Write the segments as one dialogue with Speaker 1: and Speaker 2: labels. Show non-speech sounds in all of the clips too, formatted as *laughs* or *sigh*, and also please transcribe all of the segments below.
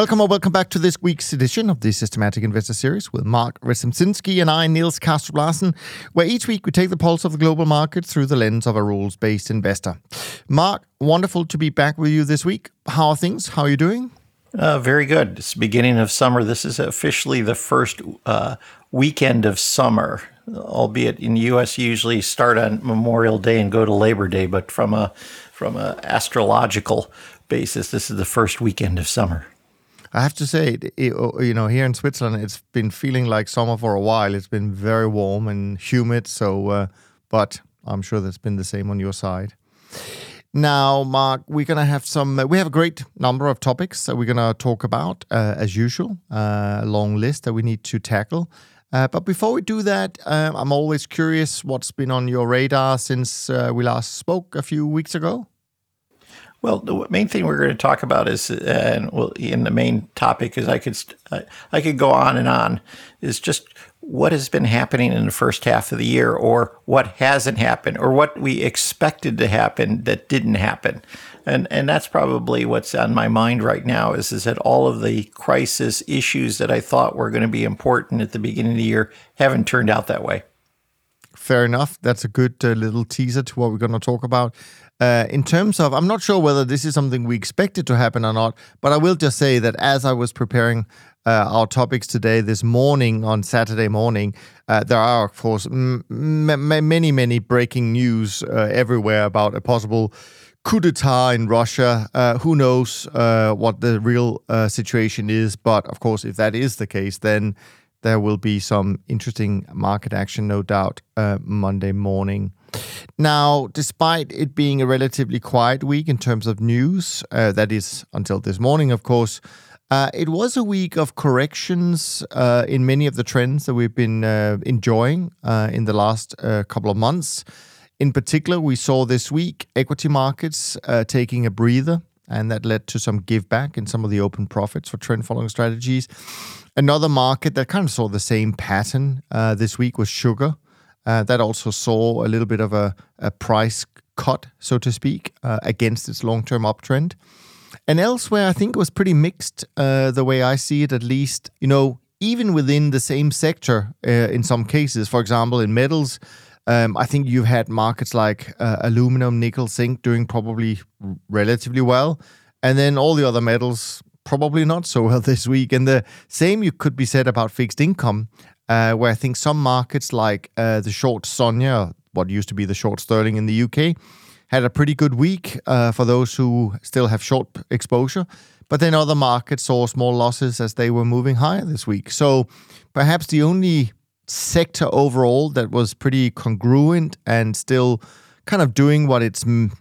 Speaker 1: Welcome or welcome back to this week's edition of the Systematic Investor Series with Mark Rzepczynski and I, Niels Kaastrup where each week we take the pulse of the global market through the lens of a rules-based investor. Mark, wonderful to be back with you this week. How are things? How are you doing?
Speaker 2: Uh, very good. It's the beginning of summer. This is officially the first uh, weekend of summer, albeit in the U.S. you usually start on Memorial Day and go to Labor Day, but from a from a astrological basis, this is the first weekend of summer.
Speaker 1: I have to say, it, oh, you know, here in Switzerland, it's been feeling like summer for a while. It's been very warm and humid. So, uh, but I'm sure that's been the same on your side. Now, Mark, we're going to have some, uh, we have a great number of topics that we're going to talk about, uh, as usual, uh, a long list that we need to tackle. Uh, but before we do that, um, I'm always curious what's been on your radar since uh, we last spoke a few weeks ago.
Speaker 2: Well, the main thing we're going to talk about is, and well, in the main topic is I could I could go on and on, is just what has been happening in the first half of the year, or what hasn't happened, or what we expected to happen that didn't happen, and and that's probably what's on my mind right now. Is is that all of the crisis issues that I thought were going to be important at the beginning of the year haven't turned out that way.
Speaker 1: Fair enough. That's a good uh, little teaser to what we're going to talk about. Uh, in terms of, I'm not sure whether this is something we expected to happen or not, but I will just say that as I was preparing uh, our topics today, this morning on Saturday morning, uh, there are, of course, m- m- many, many breaking news uh, everywhere about a possible coup d'etat in Russia. Uh, who knows uh, what the real situation is? But of course, if that is the case, then there will be some interesting market action, no doubt, Monday morning. Now, despite it being a relatively quiet week in terms of news, uh, that is until this morning, of course, uh, it was a week of corrections uh, in many of the trends that we've been uh, enjoying uh, in the last uh, couple of months. In particular, we saw this week equity markets taking a breather, and that led to some give back in some of the open profits for trend following strategies. Another market that kind of saw the same pattern this week was sugar. Uh, that also saw a little bit of a, a price cut, so to speak, uh, against its long term uptrend. And elsewhere, I think it was pretty mixed, uh, the way I see it at least. You know, even within the same sector, in some cases, for example, in metals, um, I think you've had markets like uh, aluminum, nickel, zinc doing probably relatively well. And then all the other metals, probably not so well *laughs* this week. And the same you could be said about fixed income uh, where I think some markets like uh, the short Sonia, what used to be the short sterling in the UK, had a pretty good week uh, for those who still have short exposure. But then other markets saw small losses as they were moving higher this week. So perhaps the only sector overall that was pretty congruent and still kind of doing what it's m-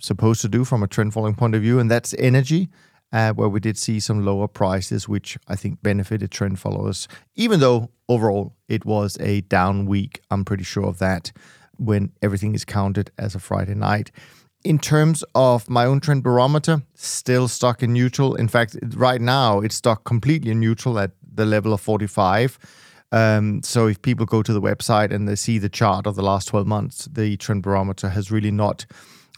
Speaker 1: supposed to do from a trend following point of view, and that's energy where we did see some lower prices, which I think benefited trend followers, even though overall it was a down week. I'm pretty sure of that when everything is counted as a Friday night. In terms of my own trend barometer, still stuck in neutral. In fact, right now it's stuck completely in neutral at the level of 45. Um, so if people go to the website and they see the chart of the last 12 months, the trend barometer has really not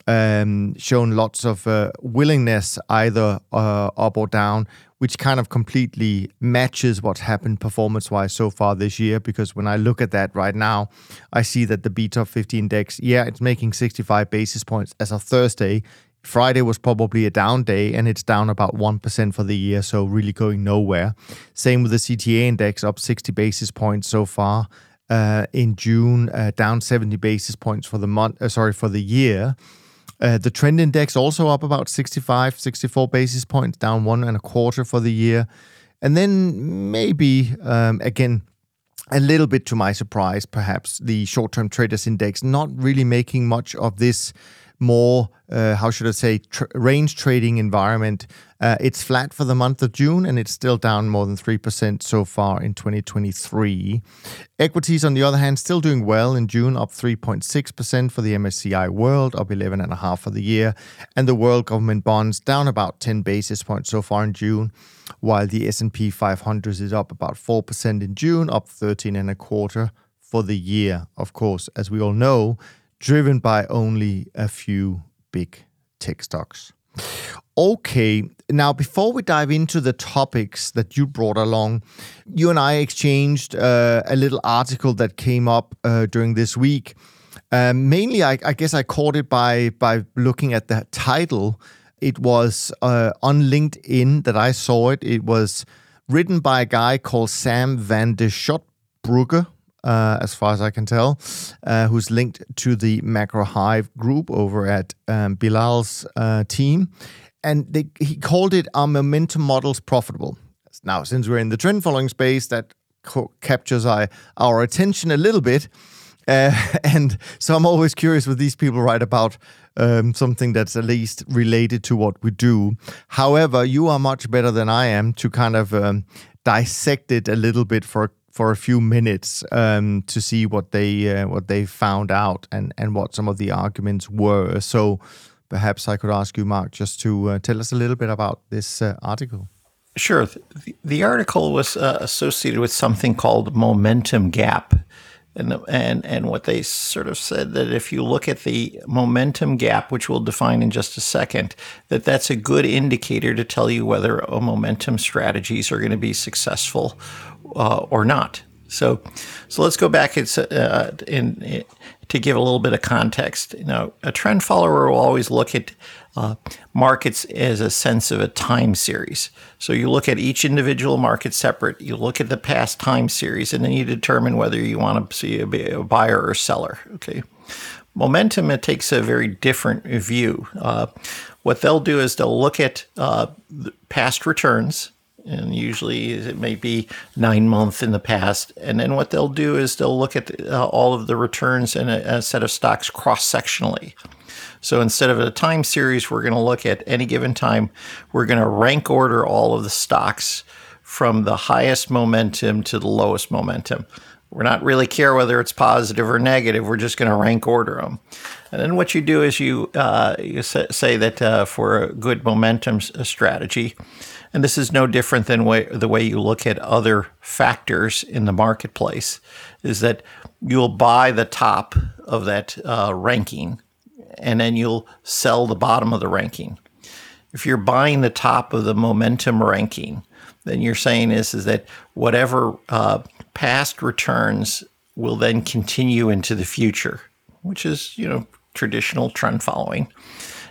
Speaker 1: um, shown lots of uh, willingness either uh, up or down, which kind of completely matches what's happened performance wise so far this year. Because when I look at that right now, I see that the BTOP 50 index, yeah, it's making 65 basis points as of Thursday. Friday was probably a down day and it's down about 1% for the year, so really going nowhere. Same with the CTA index, up 60 basis points so far. Uh, in June, uh, down 70 basis points for the month, uh, sorry, for the year. Uh, the trend index also up about 65, 64 basis points, down one and a quarter for the year. And then maybe, um, again, a little bit to my surprise, perhaps the short term traders index not really making much of this more, uh, how should I say, tr- range trading environment. Uh, it's flat for the month of June and it's still down more than 3% so far in 2023. Equities, on the other hand, still doing well in June, up 3.6% for the MSCI World, up 11.5 for the year. And the world government bonds down about 10 basis points so far in June, while the S&P 500 is up about 4% in June, up 13 and a quarter for the year, of course, as we all know, driven by only a few big tech stocks. Okay, now before we dive into the topics that you brought along, you and I exchanged uh, a little article that came up uh, during this week. Um, mainly, I, I, guess I caught it by by looking at the title. It was uh, on LinkedIn that I saw it. It was written by a guy called Sam van de Schootbrugge, uh, as far as I can tell, uh, who's linked to the Macro Hive group over at um, Bilal's uh, team. And they, he called it Are Momentum Models Profitable? Now, since we're in the trend following space, that co- captures our, our attention a little bit. Uh, *laughs* and so I'm always curious what these people write about um, something that's at least related to what we do. However, you are much better than I am to kind of um, dissect it a little bit for for a few minutes um, to see what they uh, what they found out and and what some of the arguments were. So perhaps I could ask you, Mark, just to uh, tell us a little bit about this uh, article.
Speaker 2: Sure. The, the article was uh, associated with something called momentum gap. And, and and what they sort of said that if you look at the momentum gap, which we'll define in just a second, that that's a good indicator to tell you whether momentum strategies are going to be successful uh, or not. So, so let's go back it's, uh, in, in, to give a little bit of context. You know, a trend follower will always look at uh, markets as a sense of a time series. So you look at each individual market separate. You look at the past time series, and then you determine whether you want to see a, a buyer or seller. Okay. Momentum it takes a very different view. Uh, what they'll do is they'll look at uh, past returns and usually it may be nine months in the past. And then what they'll do is they'll look at uh, all of the returns in a, a set of stocks cross sectionally. So instead of a time series, we're going to look at any given time. We're going to rank order all of the stocks from the highest momentum to the lowest momentum. We're not really care whether it's positive or negative. We're just going to rank order them. And then what you do is you, uh, you say that uh, for a good momentum strategy, and this is no different than way, the way you look at other factors in the marketplace, is that you'll buy the top of that uh, ranking and then you'll sell the bottom of the ranking. If you're buying the top of the momentum ranking, then you're saying is, is that whatever uh, past returns will then continue into the future, which is, you know, traditional trend following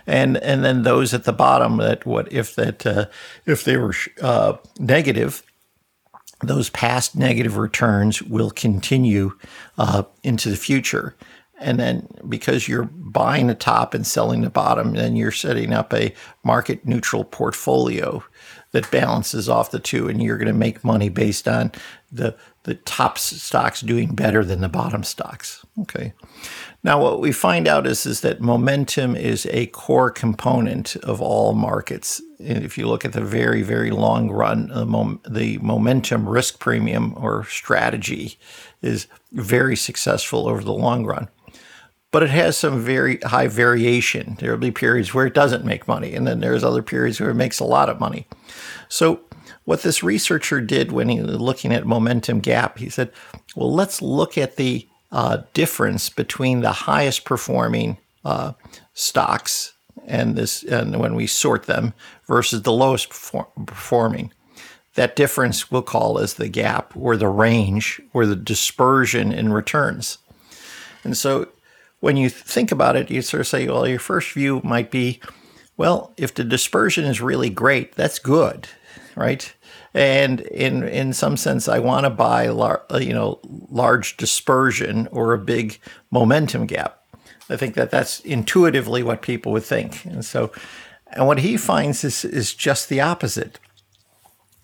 Speaker 2: and and then those at the bottom that what if that uh, if they were uh, negative those past negative returns will continue uh, into the future. And then because you're buying the top and selling the bottom then you're setting up a market neutral portfolio that balances off the two and you're going to make money based on the the top stocks doing better than the bottom stocks. Okay now, what we find out is, is that momentum is a core component of all markets. And if you look at the very, very long run, the, mom- the momentum risk premium or strategy is very successful over the long run. But it has some very high variation. There will be periods where it doesn't make money, and then there's other periods where it makes a lot of money. So, what this researcher did when he was looking at momentum gap, he said, well, let's look at the uh, difference between the highest performing uh, stocks and this and when we sort them versus the lowest performing. That difference we'll call as the gap or the range or the dispersion in returns. And so when you think about it, you sort of say, well, your first view might be, well, if the dispersion is really great, that's good, right? And in in some sense, I want to buy lar- uh, you know large dispersion or a big momentum gap. I think that that's intuitively what people would think, and so and what he finds is is just the opposite.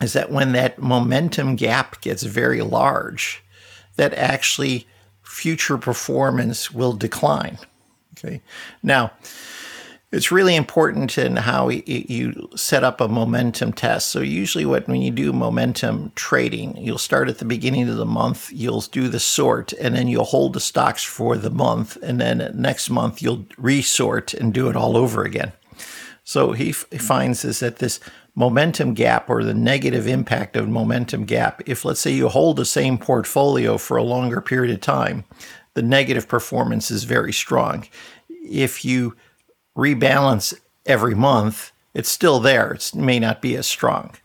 Speaker 2: Is that when that momentum gap gets very large, that actually future performance will decline. Okay. Now, it's really important in how you set up a momentum test. So usually, what when you do momentum trading, you'll start at the beginning of the month. You'll do the sort, and then you'll hold the stocks for the month, and then next month you'll resort and do it all over again. So he, f- he finds is that this momentum gap or the negative impact of momentum gap, if let's say you hold the same portfolio for a longer period of time, the negative performance is very strong. If you rebalance every month, it's still there. It may not be as strong.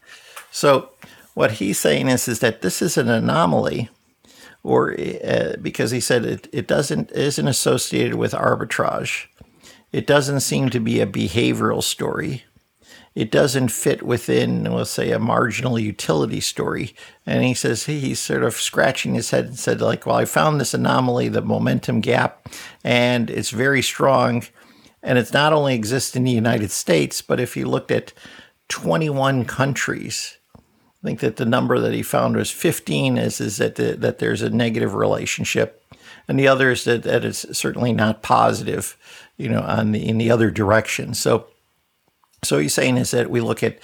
Speaker 2: So what he's saying is, is that this is an anomaly, or uh, because he said it, it doesn't isn't associated with arbitrage. It doesn't seem to be a behavioral story. It doesn't fit within, let's say, a marginal utility story. And he says he's sort of scratching his head and said, like, well, I found this anomaly, the momentum gap, and it's very strong and it's not only exists in the United States, but if you looked at 21 countries, I think that the number that he found was 15 is, is that, the, that there's a negative relationship. And the other is that, that it's certainly not positive, you know, on the, in the other direction. So, so he's saying is that we look at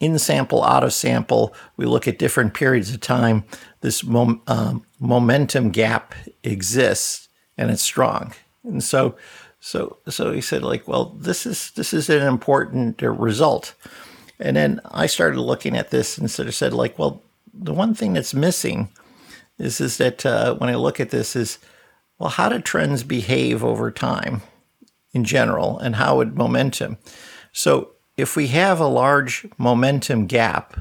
Speaker 2: in sample, out of sample, we look at different periods of time. This mom, um, momentum gap exists and it's strong. And so, so so he said like, well, this is this is an important uh, result. And then I started looking at this and sort of said like, well, the one thing that's missing is is that uh, when I look at this is, well, how do trends behave over time in general, and how would momentum? So if we have a large momentum gap,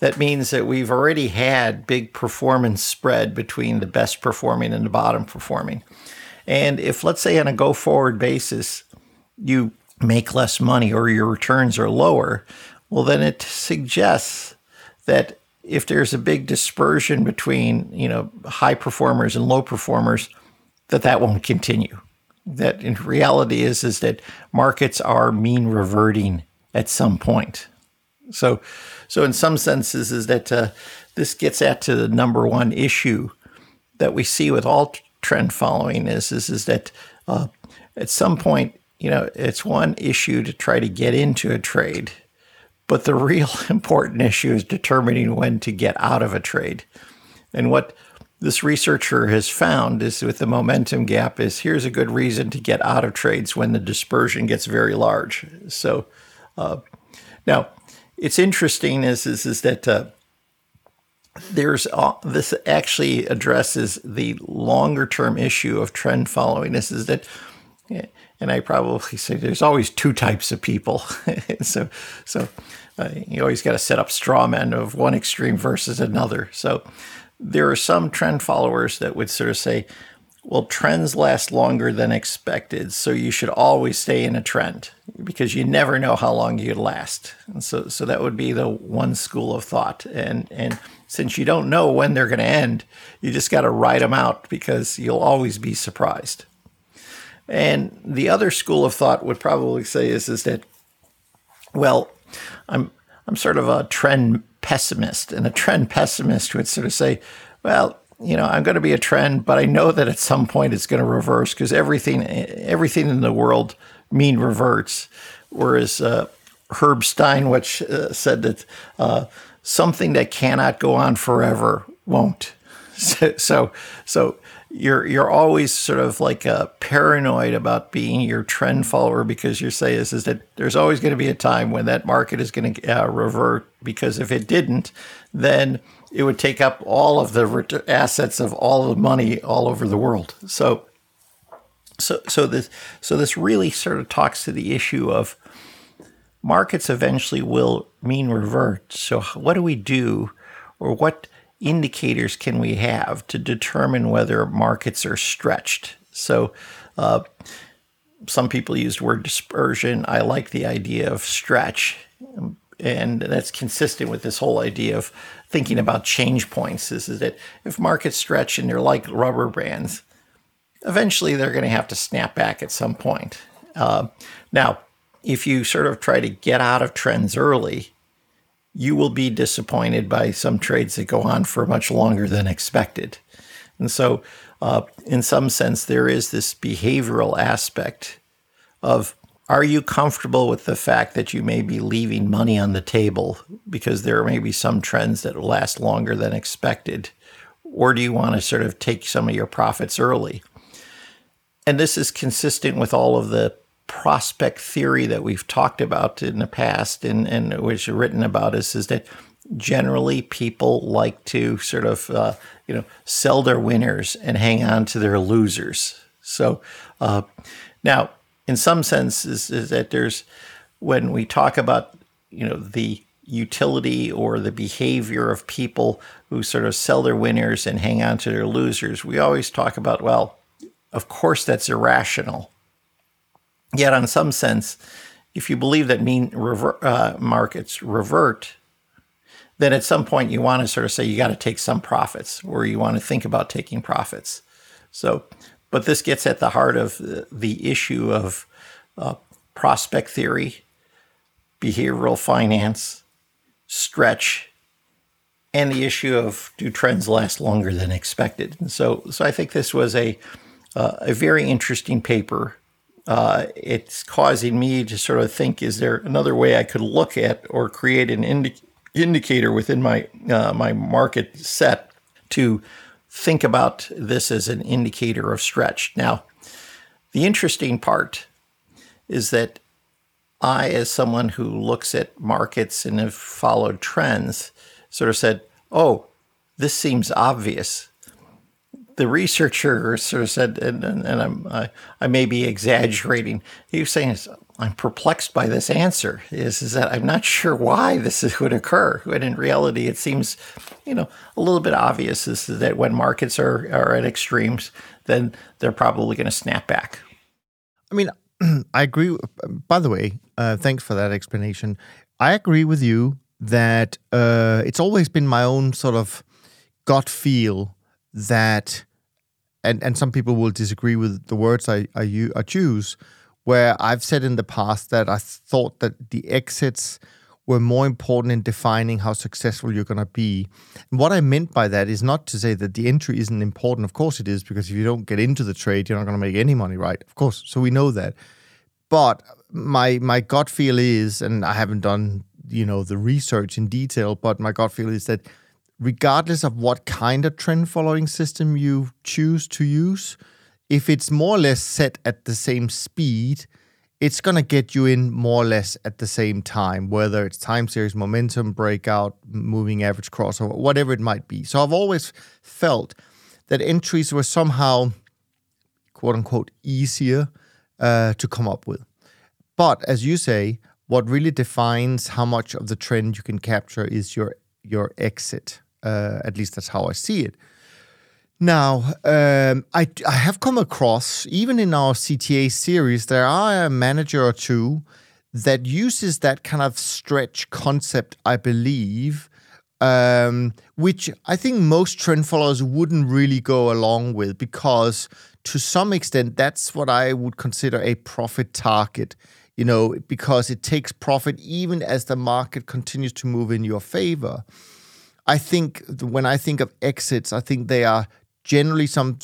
Speaker 2: that means that we've already had big performance spread between the best performing and the bottom performing. And if, let's say, on a go forward basis, you make less money or your returns are lower, well, then it suggests that if there's a big dispersion between, you know, high performers and low performers, that that won't continue. That in reality is is that markets are mean reverting at some point. So, so in some senses, is that uh, this gets at to the number one issue that we see with all trend following is is is that uh, at some point, you know, it's one issue to try to get into a trade, but the real *laughs* important issue is determining when to get out of a trade. And what this researcher has found is with the momentum gap is here's a good reason to get out of trades when the dispersion gets very large. So uh, now it's interesting is is, is that uh, there's uh, this actually addresses the longer term issue of trend following. This is that, and I probably say there's always two types of people. *laughs* so, so uh, you always got to set up straw men of one extreme versus another. So, there are some trend followers that would sort of say, well, trends last longer than expected, so you should always stay in a trend because you never know how long you last. And so, so that would be the one school of thought. And and since you don't know when they're going to end, you just got to ride them out because you'll always be surprised. And the other school of thought would probably say is is that, well, I'm I'm sort of a trend pessimist, and a trend pessimist would sort of say, well, you know, I'm going to be a trend, but I know that at some point it's going to reverse because everything, everything in the world mean reverts. Whereas uh, Herb Steinwich uh, said that uh, something that cannot go on forever won't. *laughs* So, so, so you're you're always sort of like uh, paranoid about being your trend follower because you say is is that there's always going to be a time when that market is going to uh, revert because if it didn't, then it would take up all of the assets of all the money all over the world. So, so, so this, so this really sort of talks to the issue of markets eventually will mean revert. So, what do we do, or what indicators can we have to determine whether markets are stretched? So, uh, some people use the word dispersion. I like the idea of stretch and that's consistent with this whole idea of thinking about change points is, is that if markets stretch and they're like rubber bands eventually they're going to have to snap back at some point uh, now if you sort of try to get out of trends early you will be disappointed by some trades that go on for much longer than expected and so uh, in some sense, there is this behavioral aspect of are you comfortable with the fact that you may be leaving money on the table because there may be some trends that last longer than expected? Or do you want to sort of take some of your profits early? And this is consistent with all of the prospect theory that we've talked about in the past and, and which written about us is that generally people like to sort of uh, you know sell their winners and hang on to their losers. So uh, now in some sense is, is that there's when we talk about you know the utility or the behavior of people who sort of sell their winners and hang on to their losers we always talk about well of course that's irrational yet on some sense if you believe that mean uh, markets revert then at some point you want to sort of say you got to take some profits or you want to think about taking profits. So, but this gets at the heart of the issue of uh, prospect theory, behavioral finance, stretch, and the issue of do trends last longer than expected. And so, so I think this was a uh, a very interesting paper. Uh, it's causing me to sort of think: is there another way I could look at or create an indicator? indicator within my uh, my market set to think about this as an indicator of stretch. Now, the interesting part is that I, as someone who looks at markets and have followed trends, sort of said, "Oh, this seems obvious." The researcher sort of said, and, and, and I'm, I, I may be exaggerating. He was saying, I'm perplexed by this answer is, is that I'm not sure why this would occur. And in reality, it seems, you know, a little bit obvious is that when markets are, are at extremes, then they're probably going to snap back.
Speaker 1: I mean, *clears throat* I agree. By the way, uh, thanks for that explanation. I agree with you that uh, it's always been my own sort of gut feel that, and, and some people will disagree with the words I, I, choose, where I've said in the past that I thought that the exits were more important in defining how successful you're going to be. And what I meant by that is not to say that the entry isn't important. Of course it is, because if you don't get into the trade, you're not going to make any money, right? Of course. So we know that. But my my gut feel is, and I haven't done you know the research in detail, but my gut feel is that regardless of what kind of trend following system you choose to use, if it's more or less set at the same speed, it's going to get you in more or less at the same time, whether it's time series, momentum, breakout, moving average crossover, whatever it might be. So I've always felt that entries were somehow, quote unquote, easier uh, to come up with. But as you say, what really defines how much of the trend you can capture is your your exit. Uh, at least that's how I see it. Now, um, I, I have come across, even in our CTA series, there are a manager or two that uses that kind of stretch concept, I believe, um, which I think most trend followers wouldn't really go along with because to some extent, that's what I would consider a profit target, you know, because it takes profit even as the market continues to move in your favor. I think when I think of exits, I think they are generally some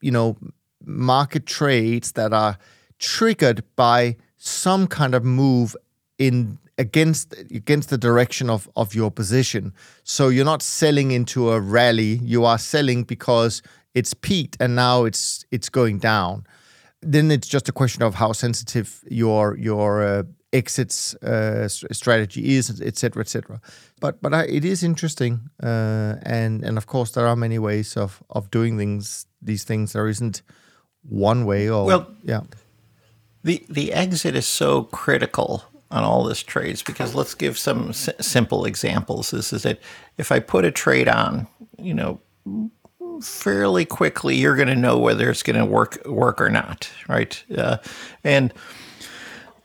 Speaker 1: you know market trades that are triggered by some kind of move in against against the direction of of your position. So you're not selling into a rally you are selling because it's peaked and now it's it's going down. Then it's just a question of how sensitive your your uh, exits uh, strategy is, etc., etc. But but I, it is interesting, uh, and and of course there are many ways of of doing things. These things there isn't one way. Or
Speaker 2: well,
Speaker 1: yeah.
Speaker 2: The the exit is so critical on all this trades because let's give some s- simple examples. This is that if I put a trade on, you know, fairly quickly, you're going to know whether it's going to work work or not, right? Uh, and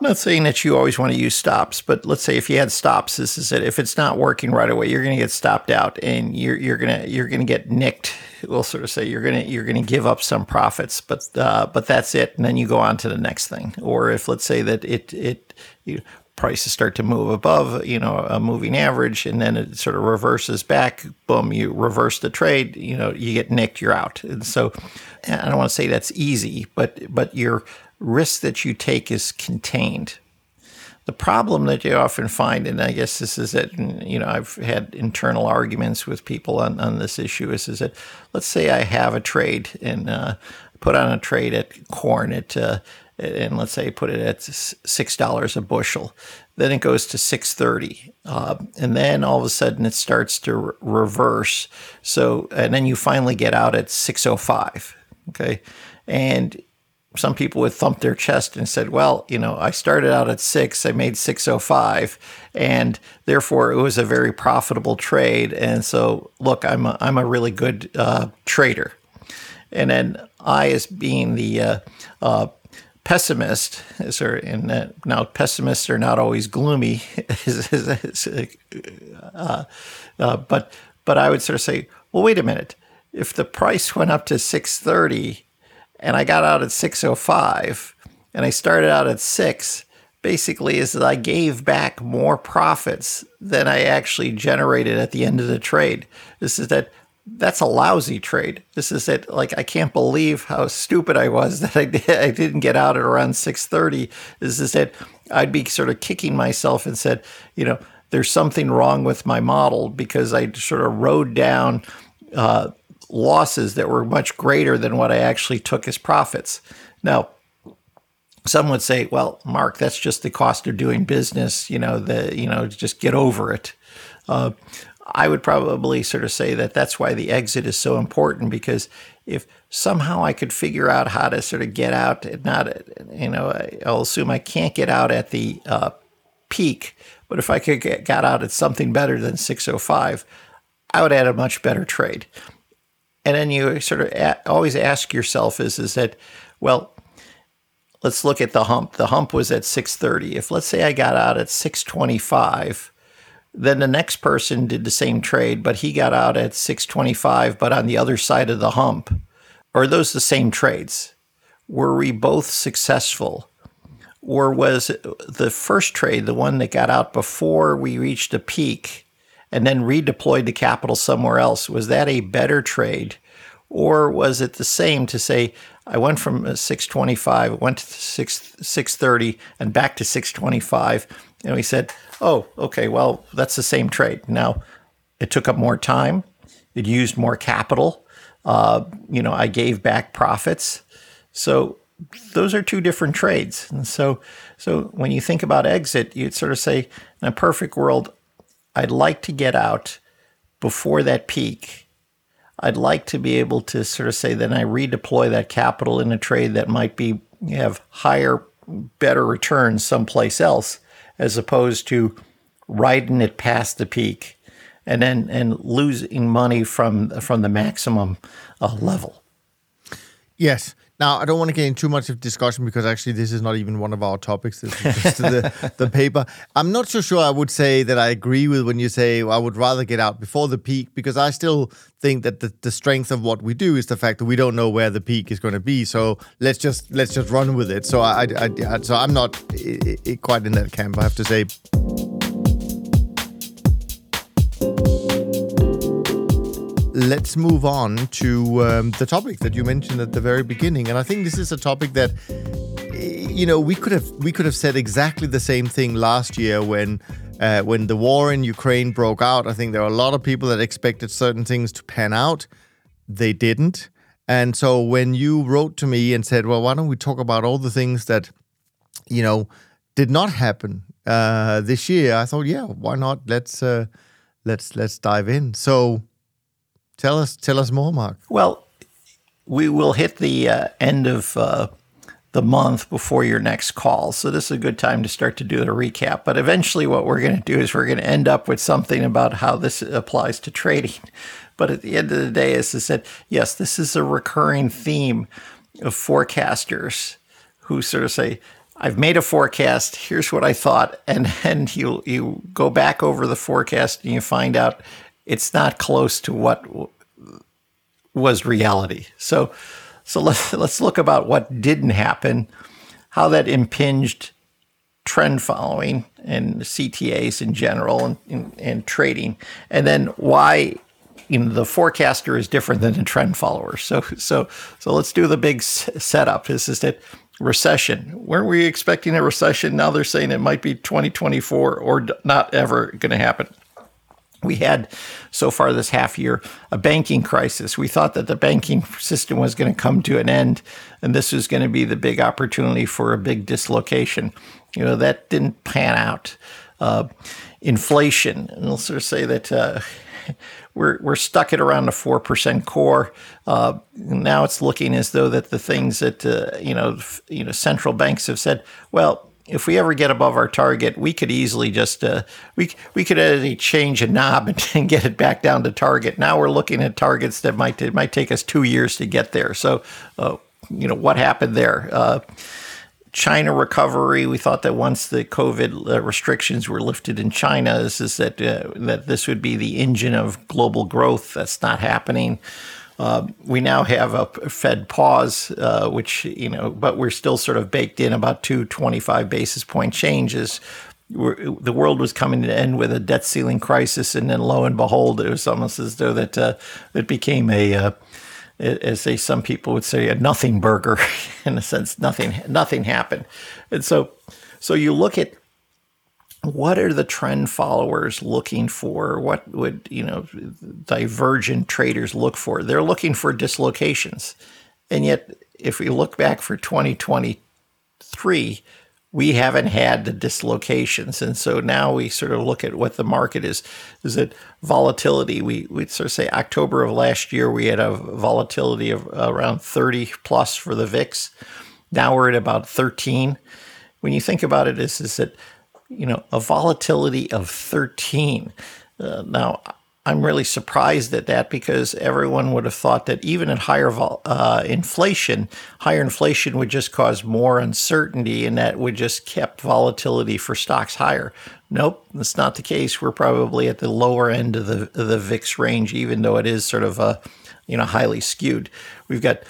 Speaker 2: I'm not saying that you always want to use stops, but let's say if you had stops, this is it. If it's not working right away, you're going to get stopped out, and you're you're gonna you're gonna get nicked. We'll sort of say you're gonna you're gonna give up some profits, but uh, but that's it, and then you go on to the next thing. Or if let's say that it it you, prices start to move above, you know, a moving average, and then it sort of reverses back. Boom, you reverse the trade. You know, you get nicked, you're out. And so, I don't want to say that's easy, but but your risk that you take is contained. The problem that you often find, and I guess this is that, you know, I've had internal arguments with people on, on this issue, is, is that let's say I have a trade and uh, put on a trade at corn at, uh, and let's say put it at six dollars a bushel, then it goes to six thirty, uh, and then all of a sudden it starts to re- reverse. So, and then you finally get out at six oh five. Okay, and some people would thump their chest and said, "Well, you know, I started out at six, I made six oh five, and therefore it was a very profitable trade. And so, look, I'm a, I'm a really good uh, trader." And then I, as being the uh, uh, pessimist, or and uh, now pessimists are not always gloomy, *laughs* uh, uh, but but I would sort of say, well, wait a minute, if the price went up to six thirty and I got out at 605 and I started out at 6 basically is that I gave back more profits than I actually generated at the end of the trade. This is that that's a lousy trade. This is it. Like I can't believe how stupid I was *laughs* that I did, I didn't get out at around six thirty. This is it. I'd be sort of kicking myself and said, you know, there's something wrong with my model because I sort of rode down uh, losses that were much greater than what I actually took as profits. Now, some would say, well, Mark, that's just the cost of doing business. You know, the you know, just get over it. Uh, I would probably sort of say that that's why the exit is so important because if somehow I could figure out how to sort of get out, not you know, I'll assume I can't get out at the uh, peak, but if I could get got out at something better than 605, I would add a much better trade. And then you sort of a- always ask yourself is is that well, let's look at the hump. The hump was at 630. If let's say I got out at 625, then the next person did the same trade, but he got out at 625 but on the other side of the hump. Are those the same trades? Were we both successful? Or was the first trade the one that got out before we reached a peak and then redeployed the capital somewhere else, was that a better trade? Or was it the same to say, I went from 625, went to 6, 630 and back to 625. And we said, oh, okay, well, that's the same trade. Now, it took up more time. It used more capital. Uh, you know, I gave back profits. So those are two different trades. And so, so when you think about exit, you'd sort of say, in a perfect world, I'd like to get out before that peak. I'd like to be able to sort of say then I redeploy that capital in a trade that might be have higher, better returns someplace else, as opposed to riding it past the peak and then and losing money from from the maximum uh, level.
Speaker 1: Yes, now, I don't want to get into too much of discussion because actually this is not even one of our topics. This is just the, *laughs* the paper. I'm not so sure I would say that I agree with when you say well, I would rather get out before the peak because I still think that the, the strength of what we do is the fact that we don't know where the peak is going to be. So let's just let's just run with it. So I, I, I so I'm not I, I, quite in that camp. I have to say. Let's move on to um, the topic that you mentioned at the very beginning, and I think this is a topic that you know we could have we could have said exactly the same thing last year when uh, when the war in Ukraine broke out. I think there were a lot of people that expected certain things to pan out. They didn't, and so when you wrote to me and said, "Well, why don't we talk about all the things that you know did not happen uh, this year?" I thought, "Yeah, why not? Let's uh, let's let's dive in." So Tell us, tell us more, Mark.
Speaker 2: Well, we will hit the uh, end of uh, the month before your next call, so this is a good time to start to do a recap. But eventually, what we're going to do is we're going to end up with something about how this applies to trading. *laughs* But at the end of the day, as I said, yes, this is a recurring theme of forecasters who sort of say, I've made a forecast. Here's what I thought, and *laughs* then you you go back over the forecast and you find out it's not close to what was reality. So, so let's *laughs* let's look about what didn't happen, how that impinged trend following and CTAs in general and, and, and trading, and then why you know the forecaster is different than the trend follower. So so so let's do the big s- setup. This is that recession. Weren't we expecting a recession? Now they're saying it might be 2024 or not ever going to happen. We had so far this half year a banking crisis. We thought that the banking system was going to come to an end, and this was going to be the big opportunity for a big dislocation. You know that didn't pan out. Uh, inflation, and we'll sort of say that. Uh, *laughs* we're we're stuck at around the four percent core. Uh, now it's looking as though that the things that uh, you know you know central banks have said, well, if we ever get above our target, we could easily just uh, we we could actually change a knob *laughs* and, and, get it back down to target. Now we're looking at targets that might it might take us two years to get there. So, uh, you know what happened there. Uh, China recovery. We thought that once the COVID uh, restrictions were lifted in China, this is that uh, that this would be the engine of global growth. That's not happening. Uh, we now have a Fed pause, uh, which you know, but we're still sort of baked in about two 25 basis point changes. We're, the world was coming to end with a debt ceiling crisis, and then lo and behold, it was almost as though that uh, it became a uh, as they some people would say a nothing burger *laughs* in a sense nothing nothing happened and so so you look at what are the trend followers looking for what would you know divergent traders look for they're looking for dislocations and yet if we look back for 2023 we haven't had the dislocations. And so now we sort of look at what the market is. Is it volatility? We, we sort of say October of last year, we had a volatility of around 30 plus for the VIX. Now we're at about 13. When you think about it, is, is that, you know, a volatility of 13. Uh, now, I'm really surprised at that because everyone would have thought that even at higher uh, inflation, higher inflation would just cause more uncertainty and that would just kept volatility for stocks higher. Nope, that's not the case. We're probably at the lower end of the of the VIX range, even though it is sort of a you know highly skewed. We've got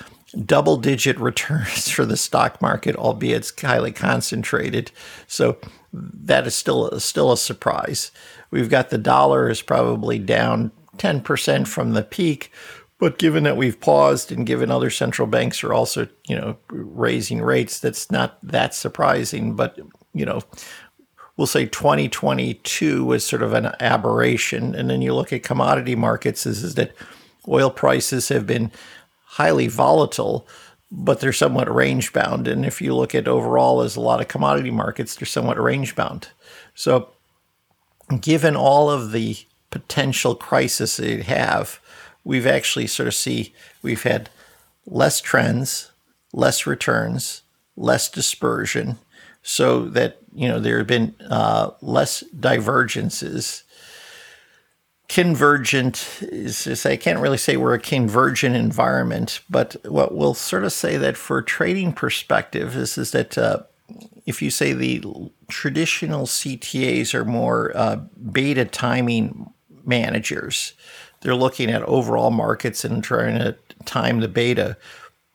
Speaker 2: double digit returns *laughs* for the stock market, albeit it's highly concentrated. So that is still still a surprise. We've got the dollar is probably down 10% from the peak, but given that we've paused and given other central banks are also, you know, raising rates, that's not that surprising. But, you know, we'll say 2022 was sort of an aberration. And then you look at commodity markets, is, is that oil prices have been highly volatile, but they're somewhat range bound. And if you look at overall, as a lot of commodity markets, they're somewhat range bound. So given all of the potential crisis they have, we've actually sort of see we've had less trends, less returns, less dispersion, so that you know there have been uh, less divergences. Convergent is to say I can't really say we're a convergent environment, but what we'll sort of say that for trading perspective is is that uh, if you say the traditional CTAs are more uh, beta timing managers, they're looking at overall markets and trying to time the beta.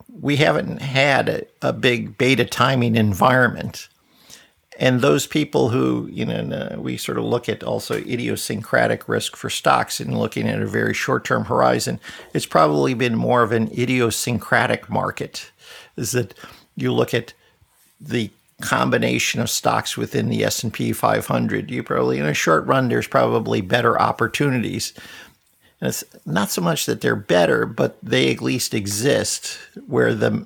Speaker 2: We haven't had a, a big beta timing environment. And those people who, you know, uh, we sort of look at also idiosyncratic risk for stocks and looking at a very short term horizon, it's probably been more of an idiosyncratic market. Is that you look at the combination of stocks within the S&P 500 you probably in a short run there's probably better opportunities and it's not so much that they're better but they at least exist where the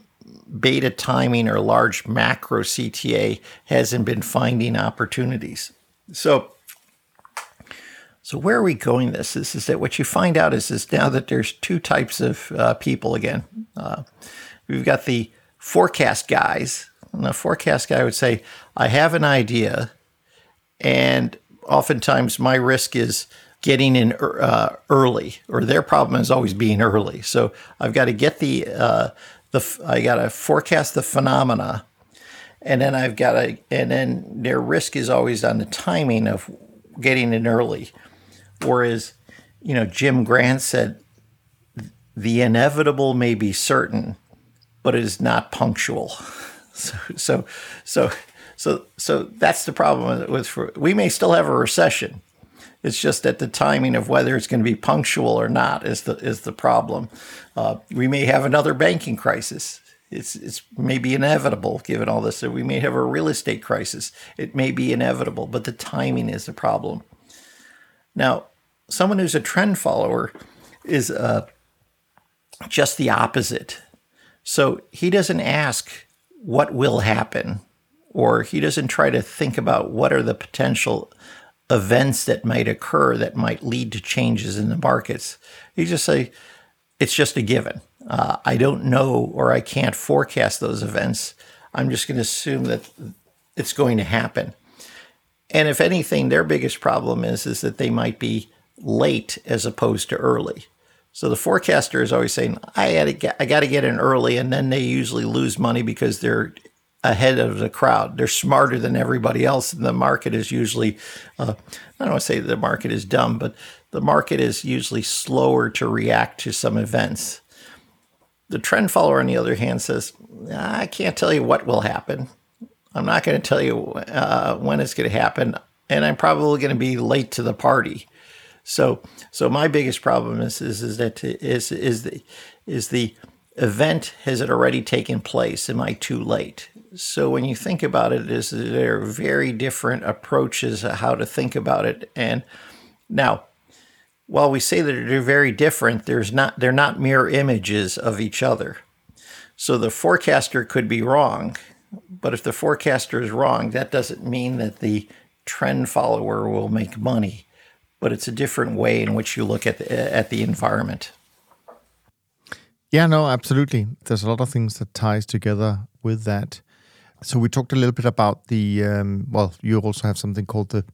Speaker 2: beta timing or large macro CTA hasn't been finding opportunities. So so where are we going this? Is, is that what you find out is, is now that there's two types of uh, people again. Uh, we've got the forecast guys. And the forecast guy would say, I have an idea, and oftentimes my risk is getting in uh, early, or their problem is always being early. So I've got to get the uh, the I got to forecast the phenomena, and then I've got to, and then their risk is always on the timing of getting in early. Whereas, you know, Jim Grant said, the inevitable may be certain, but it is not punctual. *laughs* So so so So so that's the problem with we may still have a recession. It's just that the timing of whether it's going to be punctual or not is the is the problem. Uh, we may have another banking crisis. It's it's maybe inevitable given all this. We may have a real estate crisis. It may be inevitable, but the timing is the problem. Now, someone who's a trend follower is uh, just the opposite. So he doesn't ask what will happen, or he doesn't try to think about what are the potential events that might occur that might lead to changes in the markets. You just say, it's just a given. Uh, I don't know or I can't forecast those events. I'm just going to assume that it's going to happen. And if anything, their biggest problem is is that they might be late as opposed to early. So the forecaster is always saying, "I got to get, I got to get in early," and then they usually lose money because they're ahead of the crowd. They're smarter than everybody else, and the market is usually, uh, I don't want to say the market is dumb, but the market is usually slower to react to some events. The trend follower, on the other hand, says, "I can't tell you what will happen. I'm not going to tell you uh, when it's going to happen, and I'm probably going to be late to the party." So, so my biggest problem is is, is that is is the is the event has it already taken place? Am I too late? So when you think about it, is there are very different approaches how to think about it. And now, while we say that they're very different, there's not they're not mirror images of each other. So the forecaster could be wrong, but if the forecaster is wrong, that doesn't mean that the trend follower will make money but it's a different way in which you look at the, at the environment.
Speaker 1: Yeah, no, absolutely. There's a lot of things that ties together with that. So we talked a little bit about the um, well. You also have something called the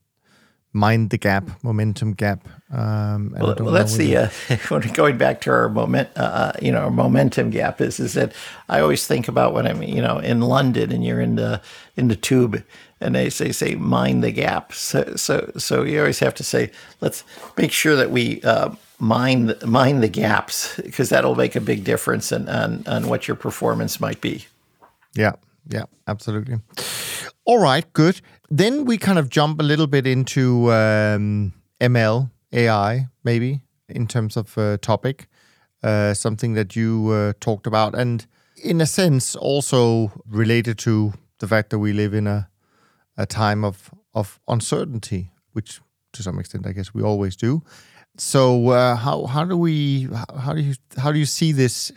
Speaker 1: mind the gap, momentum gap.
Speaker 2: Um, well, well that's the uh, *laughs* going back to our moment. Uh, uh, you know, our momentum gap is is that I always think about when I'm you know in London and you're in the in the tube and they say say mind the gap. So so so you always have to say let's make sure that we uh, mind mind the gaps because that'll make a big difference in, on on what your performance might be.
Speaker 1: Yeah, yeah, absolutely. All right, good. Then we kind of jump a little bit into um, ML AI, maybe in terms of uh, topic, uh, something that you uh, talked about, and in a sense also related to the fact that we live in a a time of of uncertainty, which to some extent I guess we always do. So uh, how how do we how do you how do you see this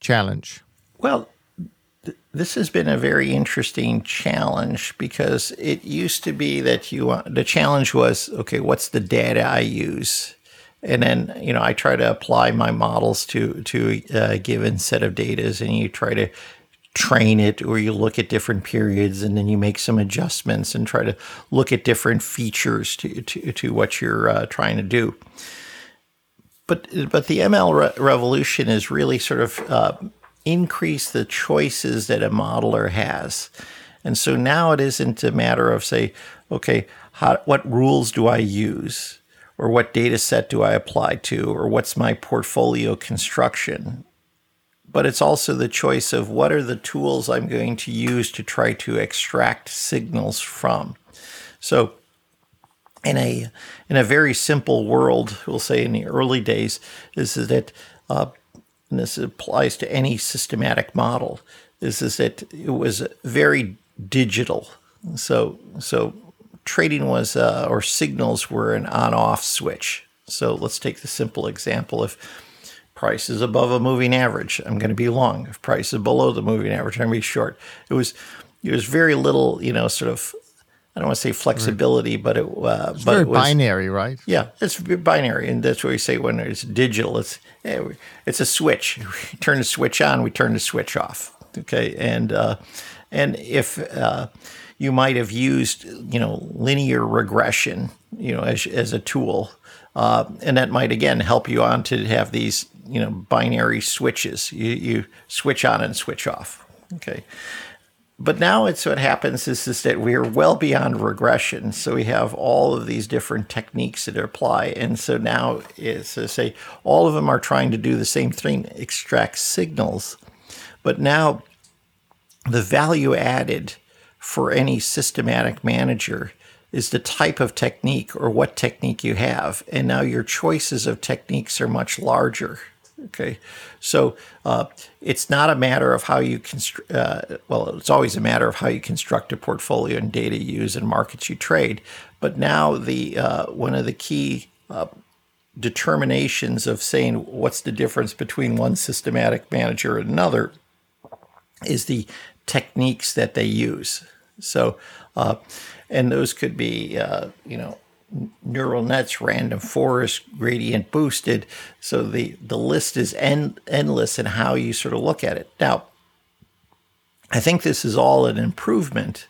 Speaker 1: challenge?
Speaker 2: Well, th- this has been a very interesting challenge because it used to be that you uh, the challenge was okay, what's the data I use? And then you know I try to apply my models to to a given set of data, and you try to train it or you look at different periods and then you make some adjustments and try to look at different features to, to, to what you're uh, trying to do. But, but the ML re- revolution is really sort of uh, increase the choices that a modeler has. And so now it isn't a matter of say, okay, how, what rules do I use? Or what data set do I apply to? Or what's my portfolio construction? but it's also the choice of what are the tools I'm going to use to try to extract signals from. So, in a in a very simple world, we'll say in the early days, this is that uh, and this applies to any systematic model, is is that it was very digital. So so trading was uh, or signals were an on-off switch. So let's take the simple example if price is above a moving average, I'm going to be long. If price is below the moving average, I'm going to be short. It was it was very little, you know, sort of I don't want to say flexibility, but it uh,
Speaker 1: it's
Speaker 2: but
Speaker 1: very
Speaker 2: it was,
Speaker 1: binary, right?
Speaker 2: Yeah, it's binary, and that's what we say when it's digital. It's eh, it's a switch. We *laughs* turn the switch on, we turn the switch off. Okay, and uh, and if uh, you might have used you know linear regression, you know, as as a tool, uh, and that might again help you on to have these you know binary switches. You you switch on and switch off. Okay. But now it's what happens is, is that we are well beyond regression. So we have all of these different techniques that apply. And so now to say all of them are trying to do the same thing, extract signals. But now the value added for any systematic manager is the type of technique or what technique you have. And now your choices of techniques are much larger. Okay. So uh, it's not a matter of how you construct, uh, well, it's always a matter of how you construct a portfolio and data you use and markets you trade. But now the uh, one of the key uh, determinations of saying what's the difference between one systematic manager and another is the techniques that they use. So, uh, and those could be, uh, you know, neural nets, random forest, gradient boosted. So the, the list is end, endless in how you sort of look at it. Now, I think this is all an improvement,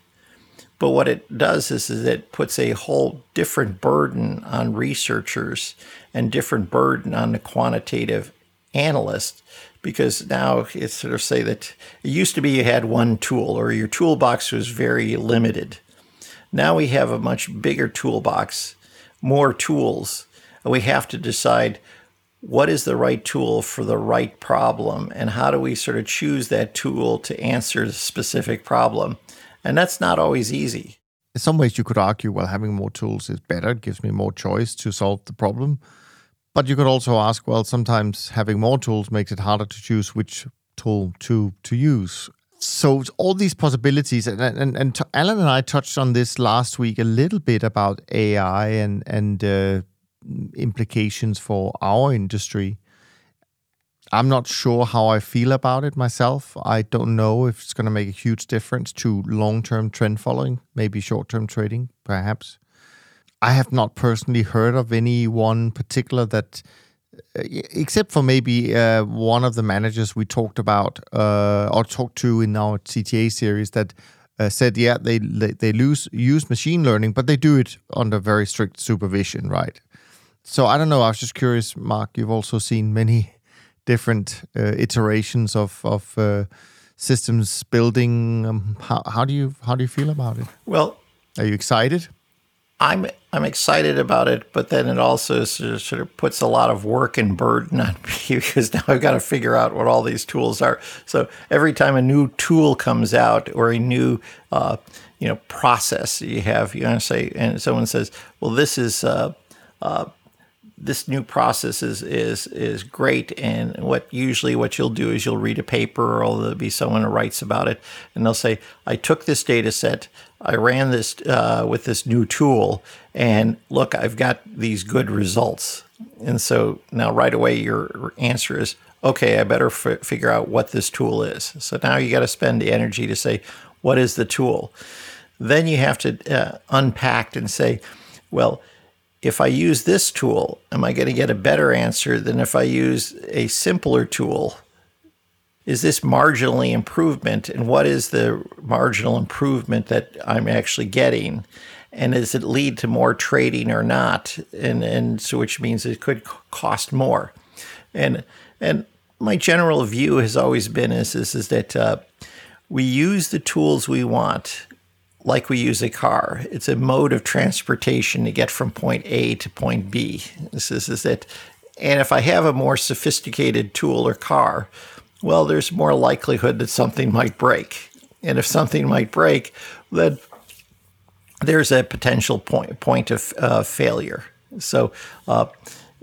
Speaker 2: but what it does is, is it puts a whole different burden on researchers and different burden on the quantitative analyst because now it's sort of say that it used to be you had one tool or your toolbox was very limited. Now we have a much bigger toolbox, more tools. We have to decide what is the right tool for the right problem and how do we sort of choose that tool to answer the specific problem. And that's not always easy.
Speaker 1: In some ways, you could argue, well, having more tools is better. It gives me more choice to solve the problem. But you could also ask, well, sometimes having more tools makes it harder to choose which tool to to use. So all these possibilities, and and, and Alan and I touched on this last week a little bit about AI and and uh, implications for our industry. I'm not sure how I feel about it myself. I don't know if it's going to make a huge difference to long term trend following, maybe short term trading, perhaps. I have not personally heard of any one particular that, except for maybe uh, one of the managers we talked about uh, or talked to in our CTA series that uh, said, yeah, they they lose use machine learning, but they do it under very strict supervision, right? So I don't know. I was just curious, Mark. You've also seen many *laughs* different uh, iterations of of uh, systems building. Um, how, how do you how do you feel about it?
Speaker 2: Well,
Speaker 1: are you excited?
Speaker 2: I'm I'm excited about it, but then it also sort of puts a lot of work and burden on me *laughs* because now I've got to figure out what all these tools are. So every time a new tool comes out or a new uh, you know process you have, you know, say, and someone says, "Well, this is." Uh, uh, this new process is is is great and what usually what you'll do is you'll read a paper or there'll be someone who writes about it and they'll say i took this data set i ran this uh, with this new tool and look i've got these good results. And so now right away your answer is okay i better f- figure out what this tool is. So now you got to spend the energy to say what is the tool? Then you have to uh, unpack and say well if I use this tool, am I going to get a better answer than if I use a simpler tool? Is this marginally improvement? And what is the marginal improvement that I'm actually getting? And does it lead to more trading or not? And, and so, which means it could cost more. And, and my general view has always been is, is, is that uh, we use the tools we want like we use a car. It's a mode of transportation to get from point A to point B. This is, is it. And if I have a more sophisticated tool or car, well, there's more likelihood that something might break. And if something might break, then there's a potential point point of uh, failure. So, uh,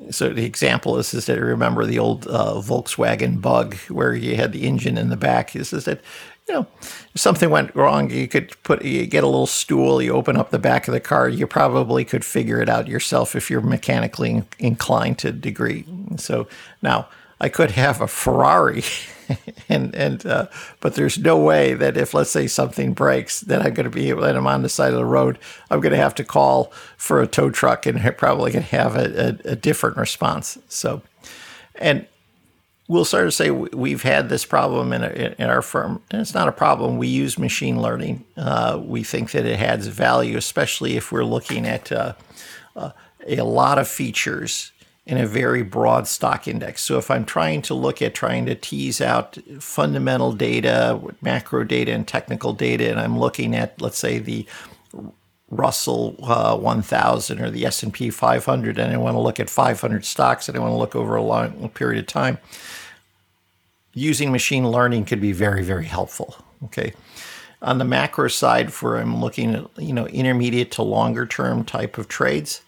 Speaker 2: so the example is, is that remember the old uh, Volkswagen Bug where you had the engine in the back. Is, is that you know, if something went wrong, you could put you get a little stool, you open up the back of the car, you probably could figure it out yourself if you're mechanically inclined to degree. So now I could have a Ferrari, *laughs* and and uh, but there's no way that if let's say something breaks, that I'm going to be able, that I'm on the side of the road, I'm going to have to call for a tow truck and I probably going to have a, a, a different response. So, and we'll sort of say we've had this problem in, in our firm, and it's not a problem. We use machine learning. Uh, we think that it adds value, especially if we're looking at uh, uh, a lot of features in a very broad stock index. So if I'm trying to look at trying to tease out fundamental data, macro data, and technical data, and I'm looking at, let's say, the Russell uh, 1000 or the S&P 500 and I want to look at 500 stocks and I want to look over a long period of time using machine learning could be very very helpful okay on the macro side, for I'm looking at you know intermediate to longer term type of trades,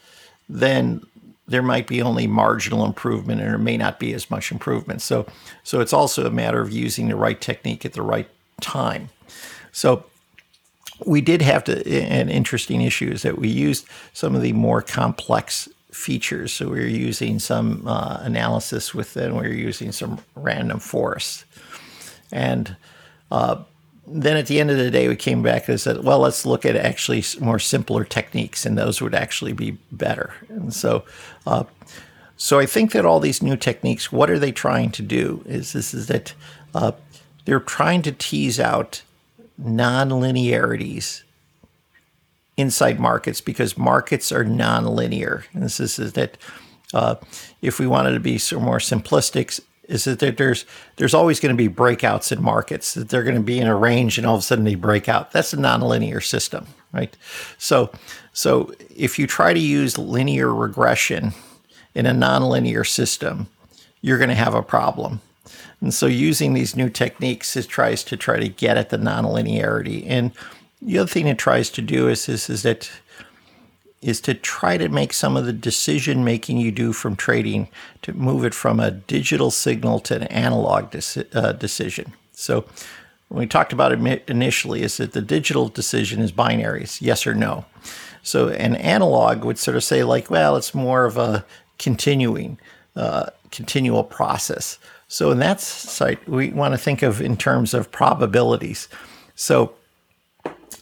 Speaker 2: then there might be only marginal improvement, and there may not be as much improvement. So, so it's also a matter of using the right technique at the right time. So we did have to an interesting issue is that we used some of the more complex features. So we were using some uh, analysis within, we were using some random forests. And uh, then at the end of the day, we came back and said, well, let's look at actually more simpler techniques, and those would actually be better. And so, uh, so I think that all these new techniques, what are they trying to do? Is this is that uh, they're trying to tease out non-linearities inside markets because markets are non-linear. And this is, that uh, if we wanted to be more simplistic, is that there's there's always going to be breakouts in markets that they're going to be in a range and all of a sudden they break out. That's a nonlinear system, right? So so if you try to use linear regression in a nonlinear system, you're going to have a problem. And so using these new techniques it tries to try to get at the nonlinearity. And the other thing it tries to do is, is, is that is to try to make some of the decision making you do from trading to move it from a digital signal to an analog deci- uh, decision. So when we talked about it initially is that the digital decision is binaries, yes or no. So an analog would sort of say like, well, it's more of a continuing, uh, continual process. So in that site, we want to think of in terms of probabilities. So,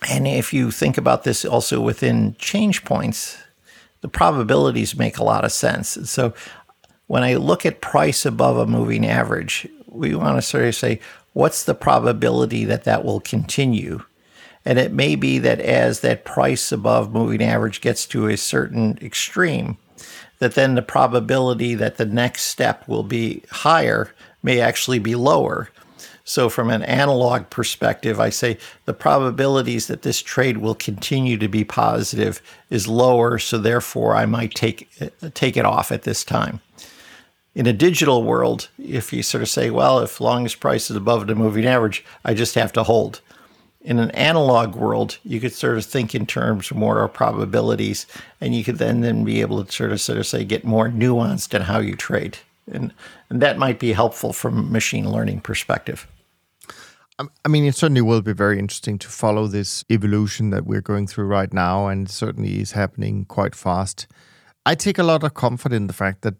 Speaker 2: and if you think about this also within change points, the probabilities make a lot of sense. So when I look at price above a moving average, we want to sort of say, what's the probability that that will continue? And it may be that as that price above moving average gets to a certain extreme, that then the probability that the next step will be higher may actually be lower. So, from an analog perspective, I say the probabilities that this trade will continue to be positive is lower. So, therefore, I might take uh, take it off at this time. In a digital world, if you sort of say, well, if longest price is above the moving average, I just have to hold in an analog world, you could sort of think in terms more of probabilities, and you could then then be able to sort of sort of say get more nuanced in how you trade, and and that might be helpful from machine learning perspective.
Speaker 1: I mean, it certainly will be very interesting to follow this evolution that we're going through right now, and certainly is happening quite fast. I take a lot of comfort in the fact that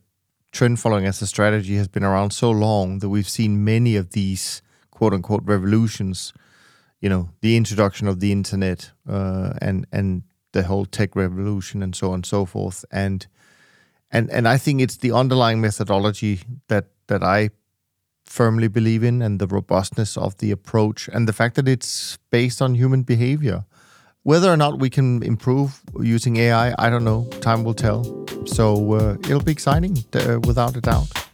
Speaker 1: trend following as a strategy has been around so long that we've seen many of these quote unquote revolutions you know the introduction of the internet uh, and and the whole tech revolution and so on and so forth and and and I think it's the underlying methodology that that I firmly believe in and the robustness of the approach and the fact that it's based on human behavior. Whether or not we can improve using AI I don't know. Time will tell. So uh, it'll be exciting uh, without a doubt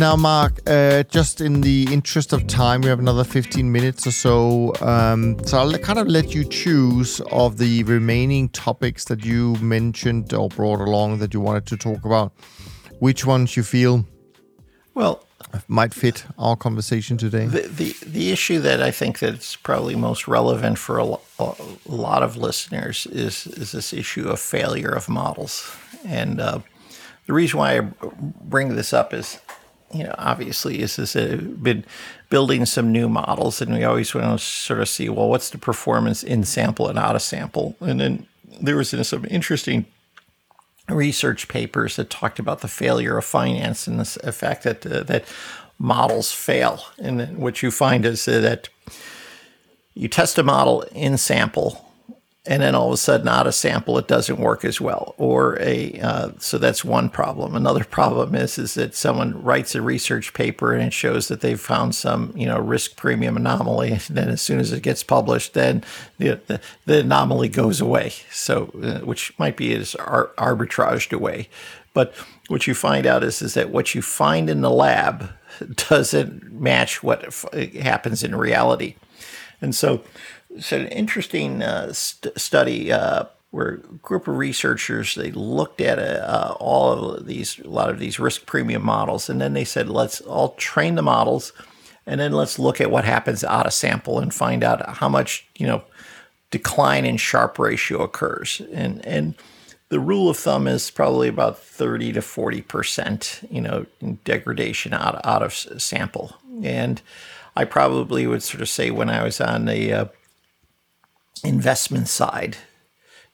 Speaker 1: Now, Mark, uh, just in the interest of time, we have another 15 minutes or so. Um, so I'll kind of let you choose of the remaining topics that you mentioned or brought along that you wanted to talk about. Which ones you feel
Speaker 2: well
Speaker 1: might fit our conversation today?
Speaker 2: The, the, the issue that I think that's probably most relevant for a, a, lot of listeners is is this issue of failure of models. And uh, the reason why I bring this up is you know, obviously is this uh, been building some new models, and we always want to sort of see, well, what's the performance in sample and out of sample, and then there was some interesting research papers that talked about the failure of finance and the fact that uh, that models fail, and what you find is that you test a model in sample and then all of a sudden out of sample it doesn't work as well. Or a uh, so that's one problem. Another *laughs* problem is is that someone writes a research paper and it shows that they've found some you know risk premium anomaly. And *laughs* then as soon as it gets published then the, the, the anomaly goes away. So uh, which might be as ar- arbitraged away. But what you find out is is that what you find in the lab *laughs* doesn't match what happens in reality. And so so an interesting uh, st- study uh, where a group of researchers they looked at uh, all of these a lot of these risk premium models and then they said let's all train the models and then let's look at what happens out of sample and find out how much you know decline in Sharpe ratio occurs. And and the rule of thumb is probably about 30 to 40 percent you know degradation out, out of sample. And i probably would sort of say when i was on the uh, investment side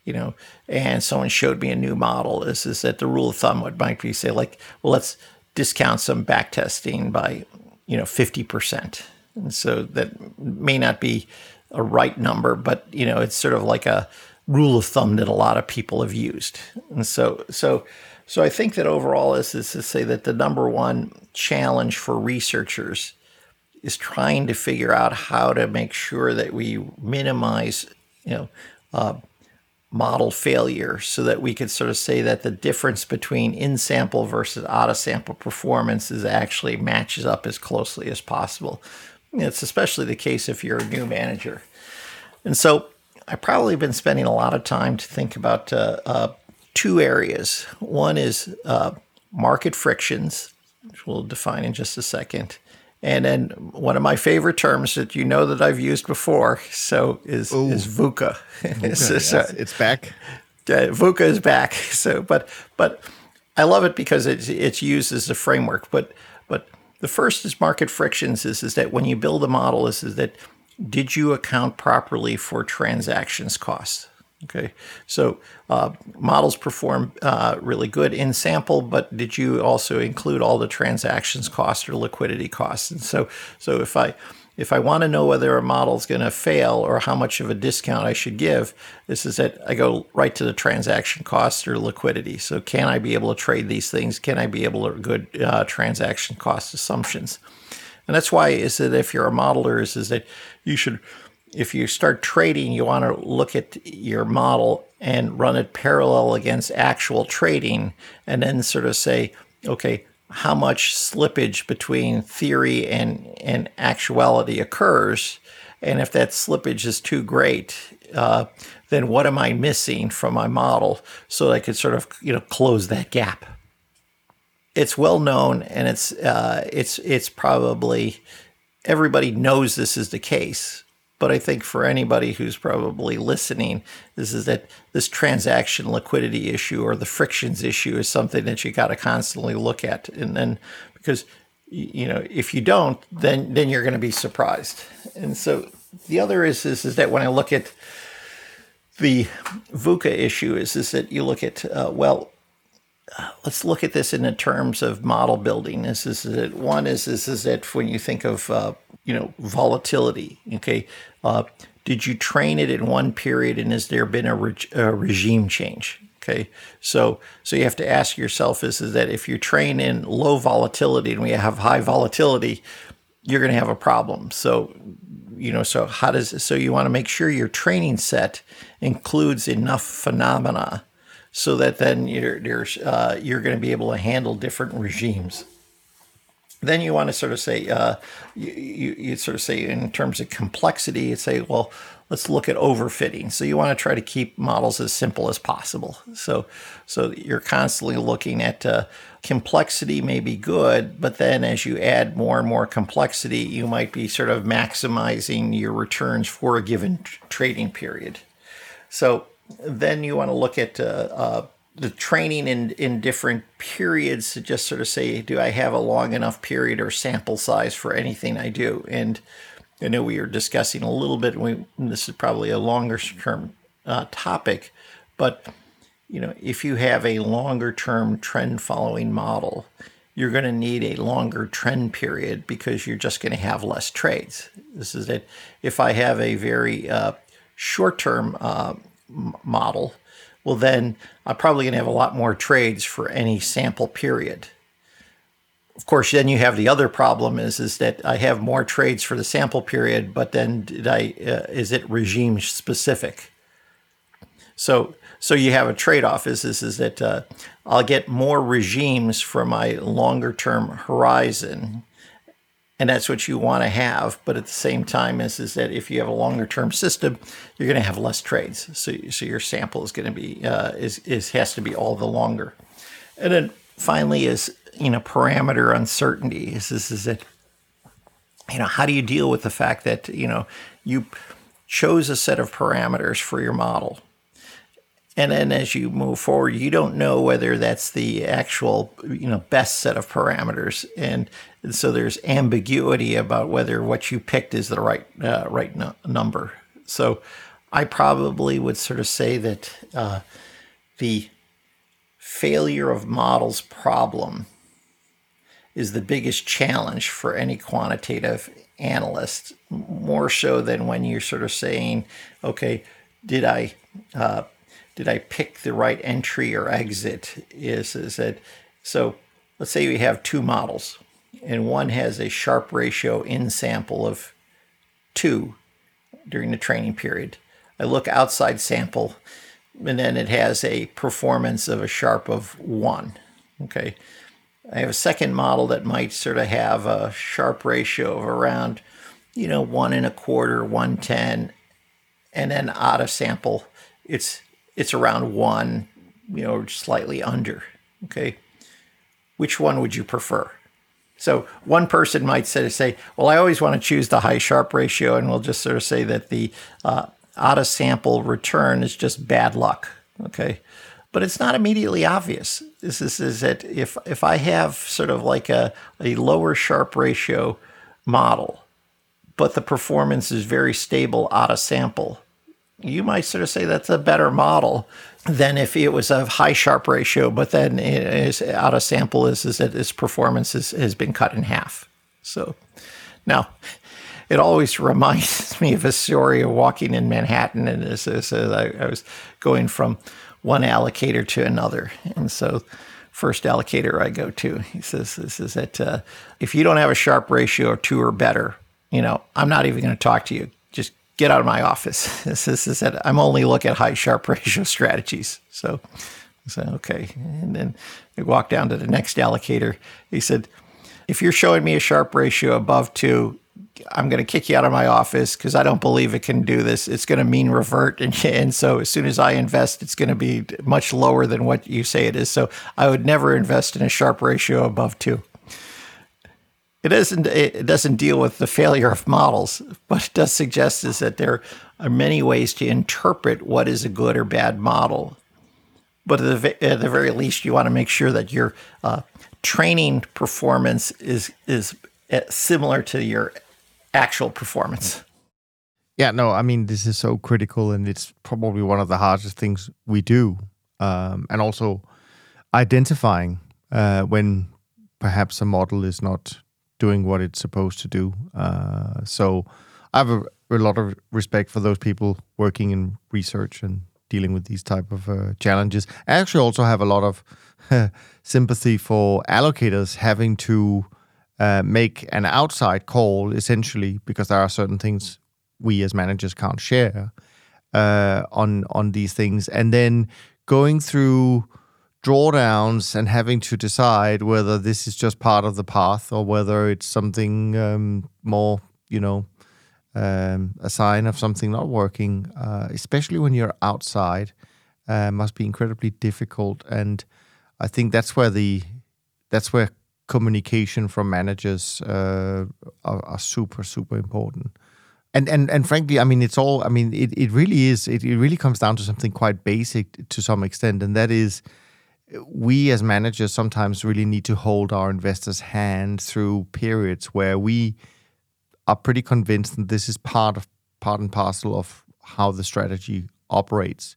Speaker 2: you know, and someone showed me a new model, is is that the rule of thumb would might be say like, well, let's discount some back testing by, you know, fifty percent. And so that may not be a right number, but you know, it's sort of like a rule of thumb that a lot of people have used. And so so so I think that overall is is to say that the number one challenge for researchers is trying to figure out how to make sure that we minimize, you know, uh, model failure so that we could sort of say that the difference between in sample versus out of sample performance is actually matches up as closely as possible. It's especially the case if you're a new manager. And so I've probably been spending a lot of time to think about uh, uh, two areas. One is uh, market frictions, which we'll define in just a second. And then one of my favorite terms that you know that I've used before, so is
Speaker 1: Ooh.
Speaker 2: is VUCA.
Speaker 1: VUCA *laughs* so, yes, it's back.
Speaker 2: Uh, VUCA is back. *laughs* So, but but I love it because it's it's used as a framework. But but the first is market frictions. Is is that when you build a model, is is that did you account properly for transactions costs? Okay, so uh, models perform uh, really good in sample, but did you also include all the transactions costs or liquidity costs? And so, so if I if I want to know whether a model is going to fail or how much of a discount I should give, this is it. I go right to the transaction cost or liquidity. So, can I be able to trade these things? Can I be able to good uh, transaction cost assumptions? And that's why is that if you're a modeler, is, is that you should if you start trading, you want to look at your model and run it parallel against actual trading and then sort of say, okay, how much slippage between theory and, and actuality occurs? And if that slippage is too great, uh, then what am I missing from my model so I could sort of you know close that gap? It's well known, and it's uh, it's it's probably everybody knows this is the case but I think for anybody who's probably listening, this is that this transaction liquidity issue or the frictions issue is something that you got to constantly look at. And then because you know, if you don't, then then you're going to be surprised. And so the other is is, is that when I look at the VUCA issue is is that you look at uh, well, let's look at this in the terms of model building. This is that one is this is that when you think of uh, you know volatility, okay, uh, did you train it in one period, and has there been a, re- a, regime change? Okay, so so you have to ask yourself is, is that if you train in low volatility and we have high volatility, you're going to have a problem. So you know so how does so you want to make sure your training set includes enough phenomena so that then you're you're, uh, you're going to be able to handle different regimes. Then you want to sort of say uh, you, you, you sort of say in terms of complexity, you say well let's look at overfitting. So you want to try to keep models as simple as possible. So so you're constantly looking at uh, complexity may be good, but then as you add more and more complexity, you might be sort of maximizing your returns for a given trading period. So then you want to look at uh, uh, the training in, in different periods to just sort of say, do I have a long enough period or sample size for anything I do? And I know we were discussing a little bit, we, this is probably a longer term uh, topic, but you know, if you have a longer term trend following model, you're going to need a longer trend period because you're just going to have less trades. This is it. If I have a very uh, short term uh, model, well, then I'm probably going to have a lot more trades for any sample period. Of course, then you have the other problem is is that I have more trades for the sample period, but then did I uh, is it regime specific? So so you have a trade off is is is that uh, I'll get more regimes for my longer term horizon, and that's what you want to have. But at the same time, is is that if you have a longer term system, you're going to have less trades. So so your sample is going to be uh, is is has to be all the longer. And then finally is you know parameter uncertainty. Is this is it? You know how do you deal with the fact that you know you chose a set of parameters for your model and then as you move forward you don't know whether that's the actual you know best set of parameters and, and so there's ambiguity about whether what you picked is the right uh, right number so i probably would sort of say that uh, the failure of models problem is the biggest challenge for any quantitative analyst more so than when you're sort of saying okay did i uh, did I pick the right entry or exit? Is is it so? Let's say we have two models, and one has a Sharpe ratio in sample of two during the training period. I look outside sample, and then it has a performance of a Sharpe of one. Okay. I have a second model that might sort of have a Sharpe ratio of around, you know, one and a quarter, 110, and then out of sample, it's it's around one, you know, slightly under. Okay. Which one would you prefer? So one person might say, say, well, I always want to choose the high Sharpe ratio, and we'll just sort of say that the uh, out of sample return is just bad luck. Okay. But it's not immediately obvious. This is, is that if if I have sort of like a, a lower Sharpe ratio model, but the performance is very stable out of sample, you might sort of say that's a better model than if it was a high Sharpe ratio, but then it is out of sample is, is that its performance is, has been cut in half. So now it always *laughs* reminds me of a story of walking in Manhattan, and is I, I was going from one allocator to another, and so first allocator I go to, he says, "This is that uh, if you don't have a Sharpe ratio of two or better, you know, I'm not even going to talk to you. Just get out of my office. *laughs* This, is that I'm only looking at high Sharpe *laughs* ratio strategies. So I said, okay. And then we walked down to the next allocator. He said, if you're showing me a Sharpe ratio above two, I'm going to kick you out of my office because I don't believe it can do this. It's going to mean revert. And, *laughs* and so as soon as I invest, it's going to be much lower than what you say it is. So I would never invest in a Sharpe ratio above two it isn't it doesn't deal with the failure of models, but it does suggest is that there are many ways to interpret what is a good or bad model. But at the, at the very least, you want to make sure that your uh, training performance is is uh, similar to your actual performance.
Speaker 1: Yeah, no, I mean this is so critical, and it's probably one of the hardest things we do, um, and also identifying uh, when perhaps a model is not doing what it's supposed to do. Uh, so I have a, a, lot of respect for those people working in research and dealing with these type of uh, challenges. I actually also have a lot of *laughs* sympathy for allocators having to uh, make an outside call, essentially, because there are certain things we as managers can't share uh, on on these things, and then going through drawdowns and having to decide whether this is just part of the path or whether it's something um, more, you know, um, a sign of something not working, uh, especially when you're outside, uh, must be incredibly difficult. And I think that's where the that's where communication from managers uh, are, are, super super important. And and and frankly, I mean, it's all. I mean, it, it really is. It, it really comes down to something quite basic to some extent, and that is we as managers sometimes really need to hold our investors' hand through periods where we are pretty convinced that this is part of part and parcel of how the strategy operates.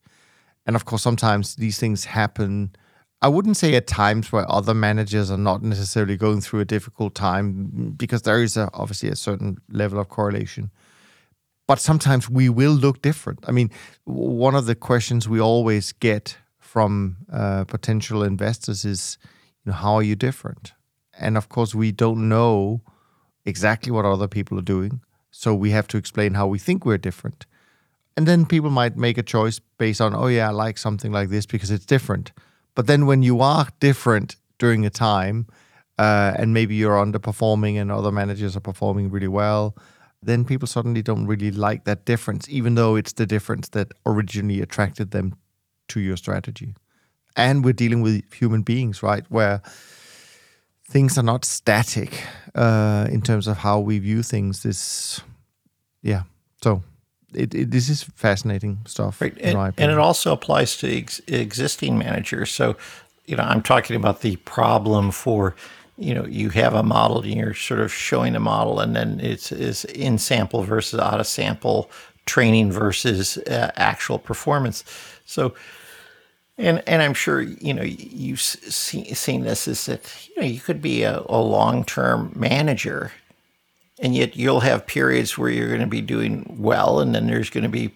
Speaker 1: And of course, sometimes these things happen. I wouldn't say at times where other managers are not necessarily going through a difficult time because there is a, obviously a certain level of correlation. But sometimes we will look different. I mean, one of the questions we always get from uh, potential investors is, you know, how are you different? And of course, we don't know exactly what other people are doing, so we have to explain how we think we're different. And then people might make a choice based on, oh yeah, I like something like this because it's different. But then when you are different during a time, uh, and maybe you're underperforming and other managers are performing really well, then people suddenly don't really like that difference, even though it's the difference that originally attracted them to your strategy. And we're dealing with human beings, right? Where things are not static uh, in terms of how we view things. This, yeah. So it, it, this is fascinating stuff,
Speaker 2: right. and, and, it also applies to ex- existing managers. So, you know, I'm talking about the problem for, you know, you have a model and you're sort of showing a model, and then it's is in sample versus out of sample training versus uh, actual performance. So, and and I'm sure you know you've see, seen this is that you know you could be a, a long term manager and yet you'll have periods where you're going to be doing well and then there's going to be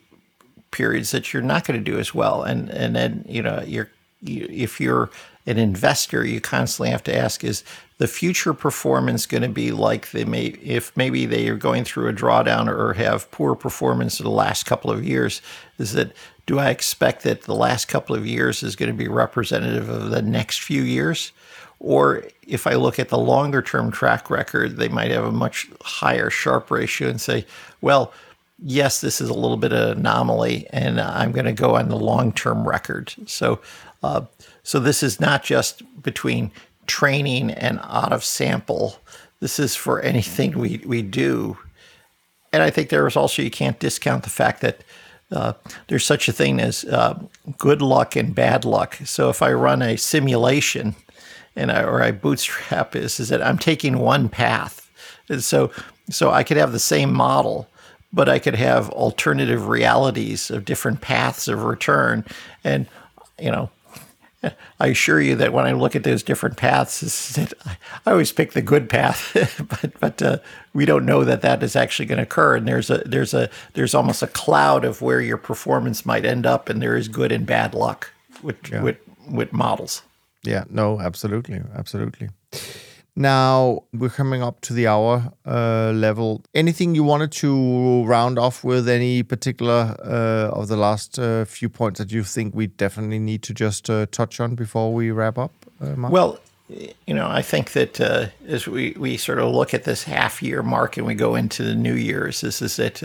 Speaker 2: periods that you're not going to do as well. And and then you know you're you, if you're an investor you constantly have to ask is the future performance going to be like they may if maybe they are going through a drawdown or have poor performance in the last couple of years is that do i expect that the last couple of years is going to be representative of the next few years or if I look at the longer term track record, they might have a much higher Sharpe ratio and say, well, yes, this is a little bit of an anomaly, and I'm going to go on the long term record. So, uh, so this is not just between training and out of sample. This is for anything we, we do. And I think there is also, you can't discount the fact that uh, there's such a thing as uh, good luck and bad luck. So if I run a simulation, and I, or I bootstrap is is that I'm taking one path. And so so I could have the same model, but I could have alternative realities of different paths of return. And you know, *laughs* I assure you that when I look at those different paths, *laughs* I always pick the good path, *laughs* but but uh, we don't know that that is actually going to occur. And there's a there's a there's almost a cloud of where your performance might end up, and there is good and bad luck with yeah. with with models.
Speaker 1: Yeah, no, absolutely, absolutely. Now we're coming up to the hour uh, level. Anything you wanted to round off with? Any particular uh, of the last uh, few points that you think we definitely need to just uh, touch on before we wrap up?
Speaker 2: Uh, Mark? Well, you know, I think that uh, as we, we sort of look at this half year mark and we go into the New Year's, this is that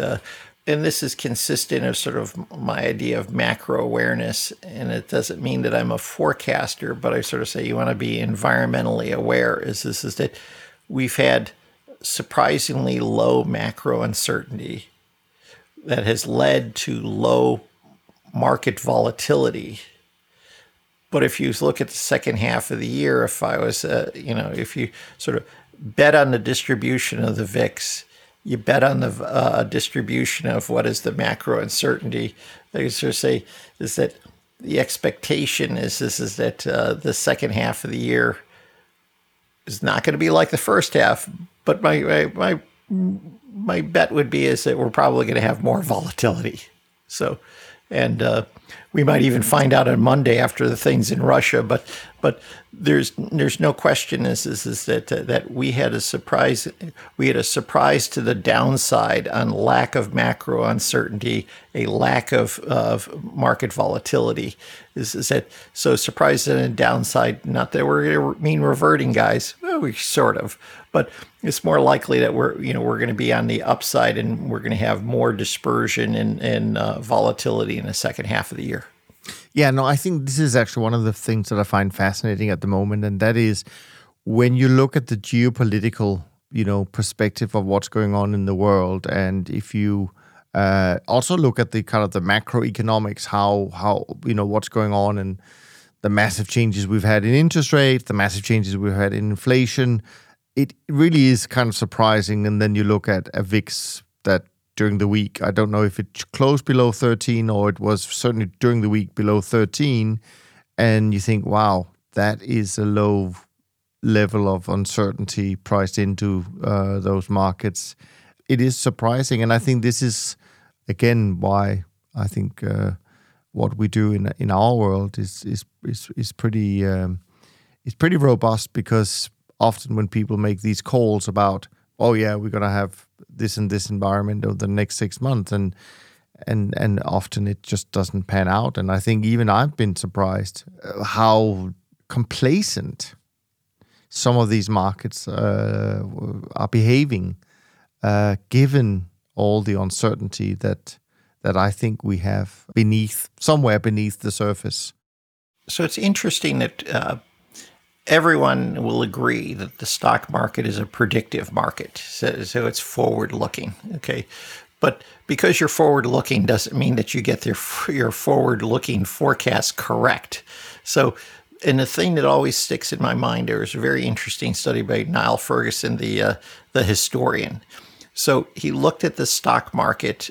Speaker 2: and this is consistent of sort of my idea of macro awareness. And it doesn't mean that I'm a forecaster, but I sort of say you want to be environmentally aware. Is this is that we've had surprisingly low macro uncertainty that has led to low market volatility. But if you look at the second half of the year, if I was, uh, you know, if you sort of bet on the distribution of the VIX you bet on the uh, distribution of what is the macro uncertainty. I used to say is that the expectation is this is that uh, the second half of the year is not going to be like the first half, but my my my, my bet would be is that we're probably going to have more volatility. So, and uh, we might even find out on Monday after the things in Russia. But but there's there's no question is is, is that uh, that we had a surprise we had a surprise to the downside on lack of macro uncertainty, a lack of of market volatility. Is, is that so surprise the downside? Not that we're mean reverting, guys. Well, we sort of, but it's more likely that we're you know we're going to be on the upside and we're going to have more dispersion and, and uh, volatility in the second half of the year.
Speaker 1: Yeah, no, I think this is actually one of the things that I find fascinating at the moment, and that is when you look at the geopolitical, you know, perspective of what's going on in the world, and if you uh, also look at the kind of the macroeconomics, how how you know what's going on and the massive changes we've had in interest rates, the massive changes we've had in inflation, it really is kind of surprising. And then you look at a VIX that during the week. I don't know if it closed below 13 or it was certainly during the week below 13. And you think, wow, that is a low level of uncertainty priced into uh, those markets. It is surprising. And I think this is, again, why I think uh, what we do in in our world is is is, is pretty um, is pretty robust because often when people make these calls about oh yeah we're gonna have this and this environment over the next six months and and and often it just doesn't pan out and i think even i've been surprised uh, how complacent some of these markets uh, are behaving, uh, given all the uncertainty that that I think we have beneath somewhere beneath the surface.
Speaker 2: So it's interesting that uh, everyone will agree that the stock market is a predictive market. So, so it's forward looking. Okay. But because you're forward looking doesn't mean that you get your, your forward looking forecast correct. So, and the thing that always sticks in my mind there is a very interesting study by Niall Ferguson, the uh, the historian. So he looked at the stock market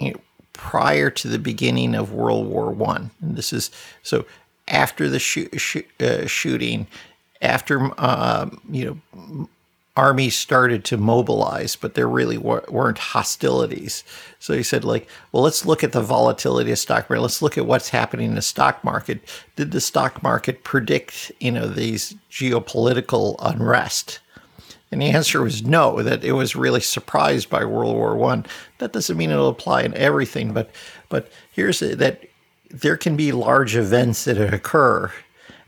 Speaker 2: you know, prior to the beginning of World War One, and this is so after the uh, shooting, after uh, you know armies started to mobilize, but there really weren't hostilities. So he said, like, well, let's look at the volatility of stock market. Let's look at what's happening in the stock market. Did the stock market predict, you know, these geopolitical unrest? And the answer was no. That it was really surprised by World War One. That doesn't mean it'll apply in everything, but but here's that there can be large events that occur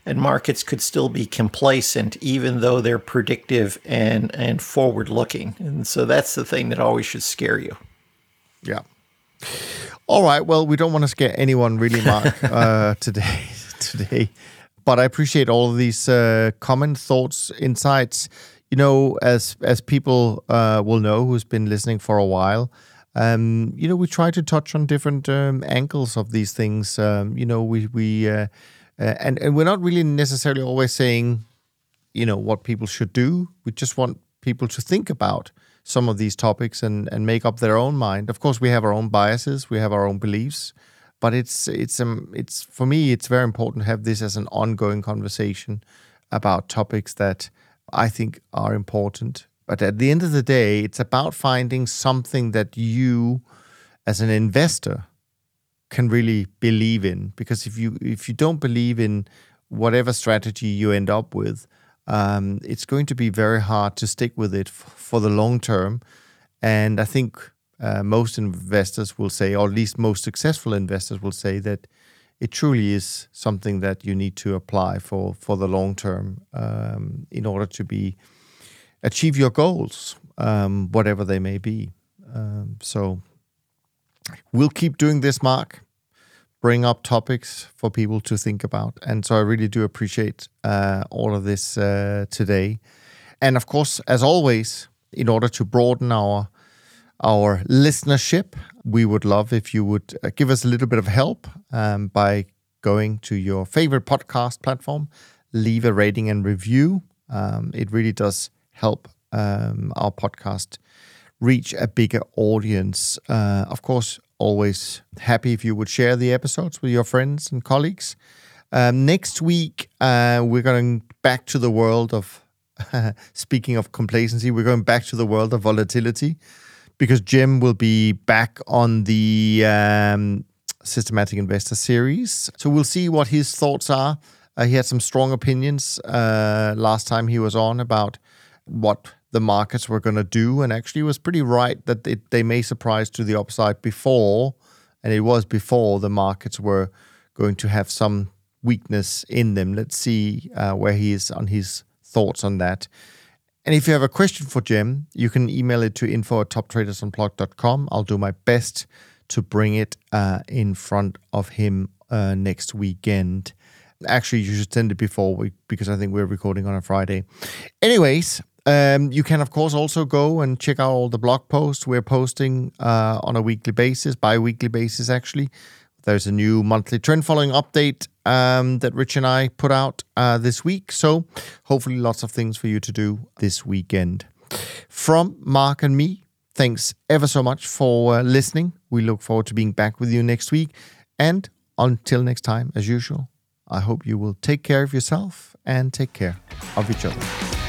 Speaker 2: and markets could still be complacent even though they're predictive and and forward looking and so that's the thing that always should scare you.
Speaker 1: Yeah. All right. Well we don't want to scare anyone really mark *laughs* uh, today today. But i appreciate all of these uh, common thoughts insights. You know as as people uh, will know who's been listening for a while um, you know, we try to touch on different um, angles of these things. Um, you know, we we uh, uh, and and we're not really necessarily always saying, you know, what people should do. We just want people to think about some of these topics and and make up their own mind. Of course, we have our own biases, we have our own beliefs, but it's it's um it's for me it's very important to have this as an ongoing conversation about topics that I think are important but at the end of the day, it's about finding something that you, as an investor, can really believe in. Because if you if you don't believe in whatever strategy you end up with, um, it's going to be very hard to stick with it f- for the long term. And I think uh, most investors will say, or at least most successful investors will say that it truly is something that you need to apply for for the long term um, in order to be achieve your goals, um, whatever they may be. Um, so we'll keep doing this, Mark. Bring up topics for people to think about. And so I really do appreciate uh, all of this uh, today. And of course, as always, in order to broaden our our listenership, we would love if you would uh, give us a little bit of help um, by going to your favorite podcast platform, leave a rating and review. Um, it really does help um, our podcast reach a bigger audience. Uh, of course, always happy if you would share the episodes with your friends and colleagues. Um, next week, uh, we're going back to the world of, *laughs* speaking of complacency, we're going back to the world of volatility because Jim will be back on the um, Systematic Investor series. So we'll see what his thoughts are. Uh, he had some strong opinions uh, last time he was on about what the markets were going to do, and actually was pretty right that it, they may surprise to the upside before, and it was before the markets were going to have some weakness in them. Let's see uh, where he is on his thoughts on that. And if you have a question for Jim, you can email it to info at toptradersunplugged.com. I'll do my best to bring it uh, in front of him uh, next weekend. Actually, you should send it before we, because I think we're recording on a Friday. Anyways, um, you can, of course, also go and check out all the blog posts we're posting uh, on a weekly basis, bi weekly basis, actually. There's a new monthly trend following update um, that Rich and I put out uh, this week. So, hopefully, lots of things for you to do this weekend. From Mark and me, thanks ever so much for uh, listening. We look forward to being back with you next week. And until next time, as usual, I hope you will take care of yourself and take care of each other.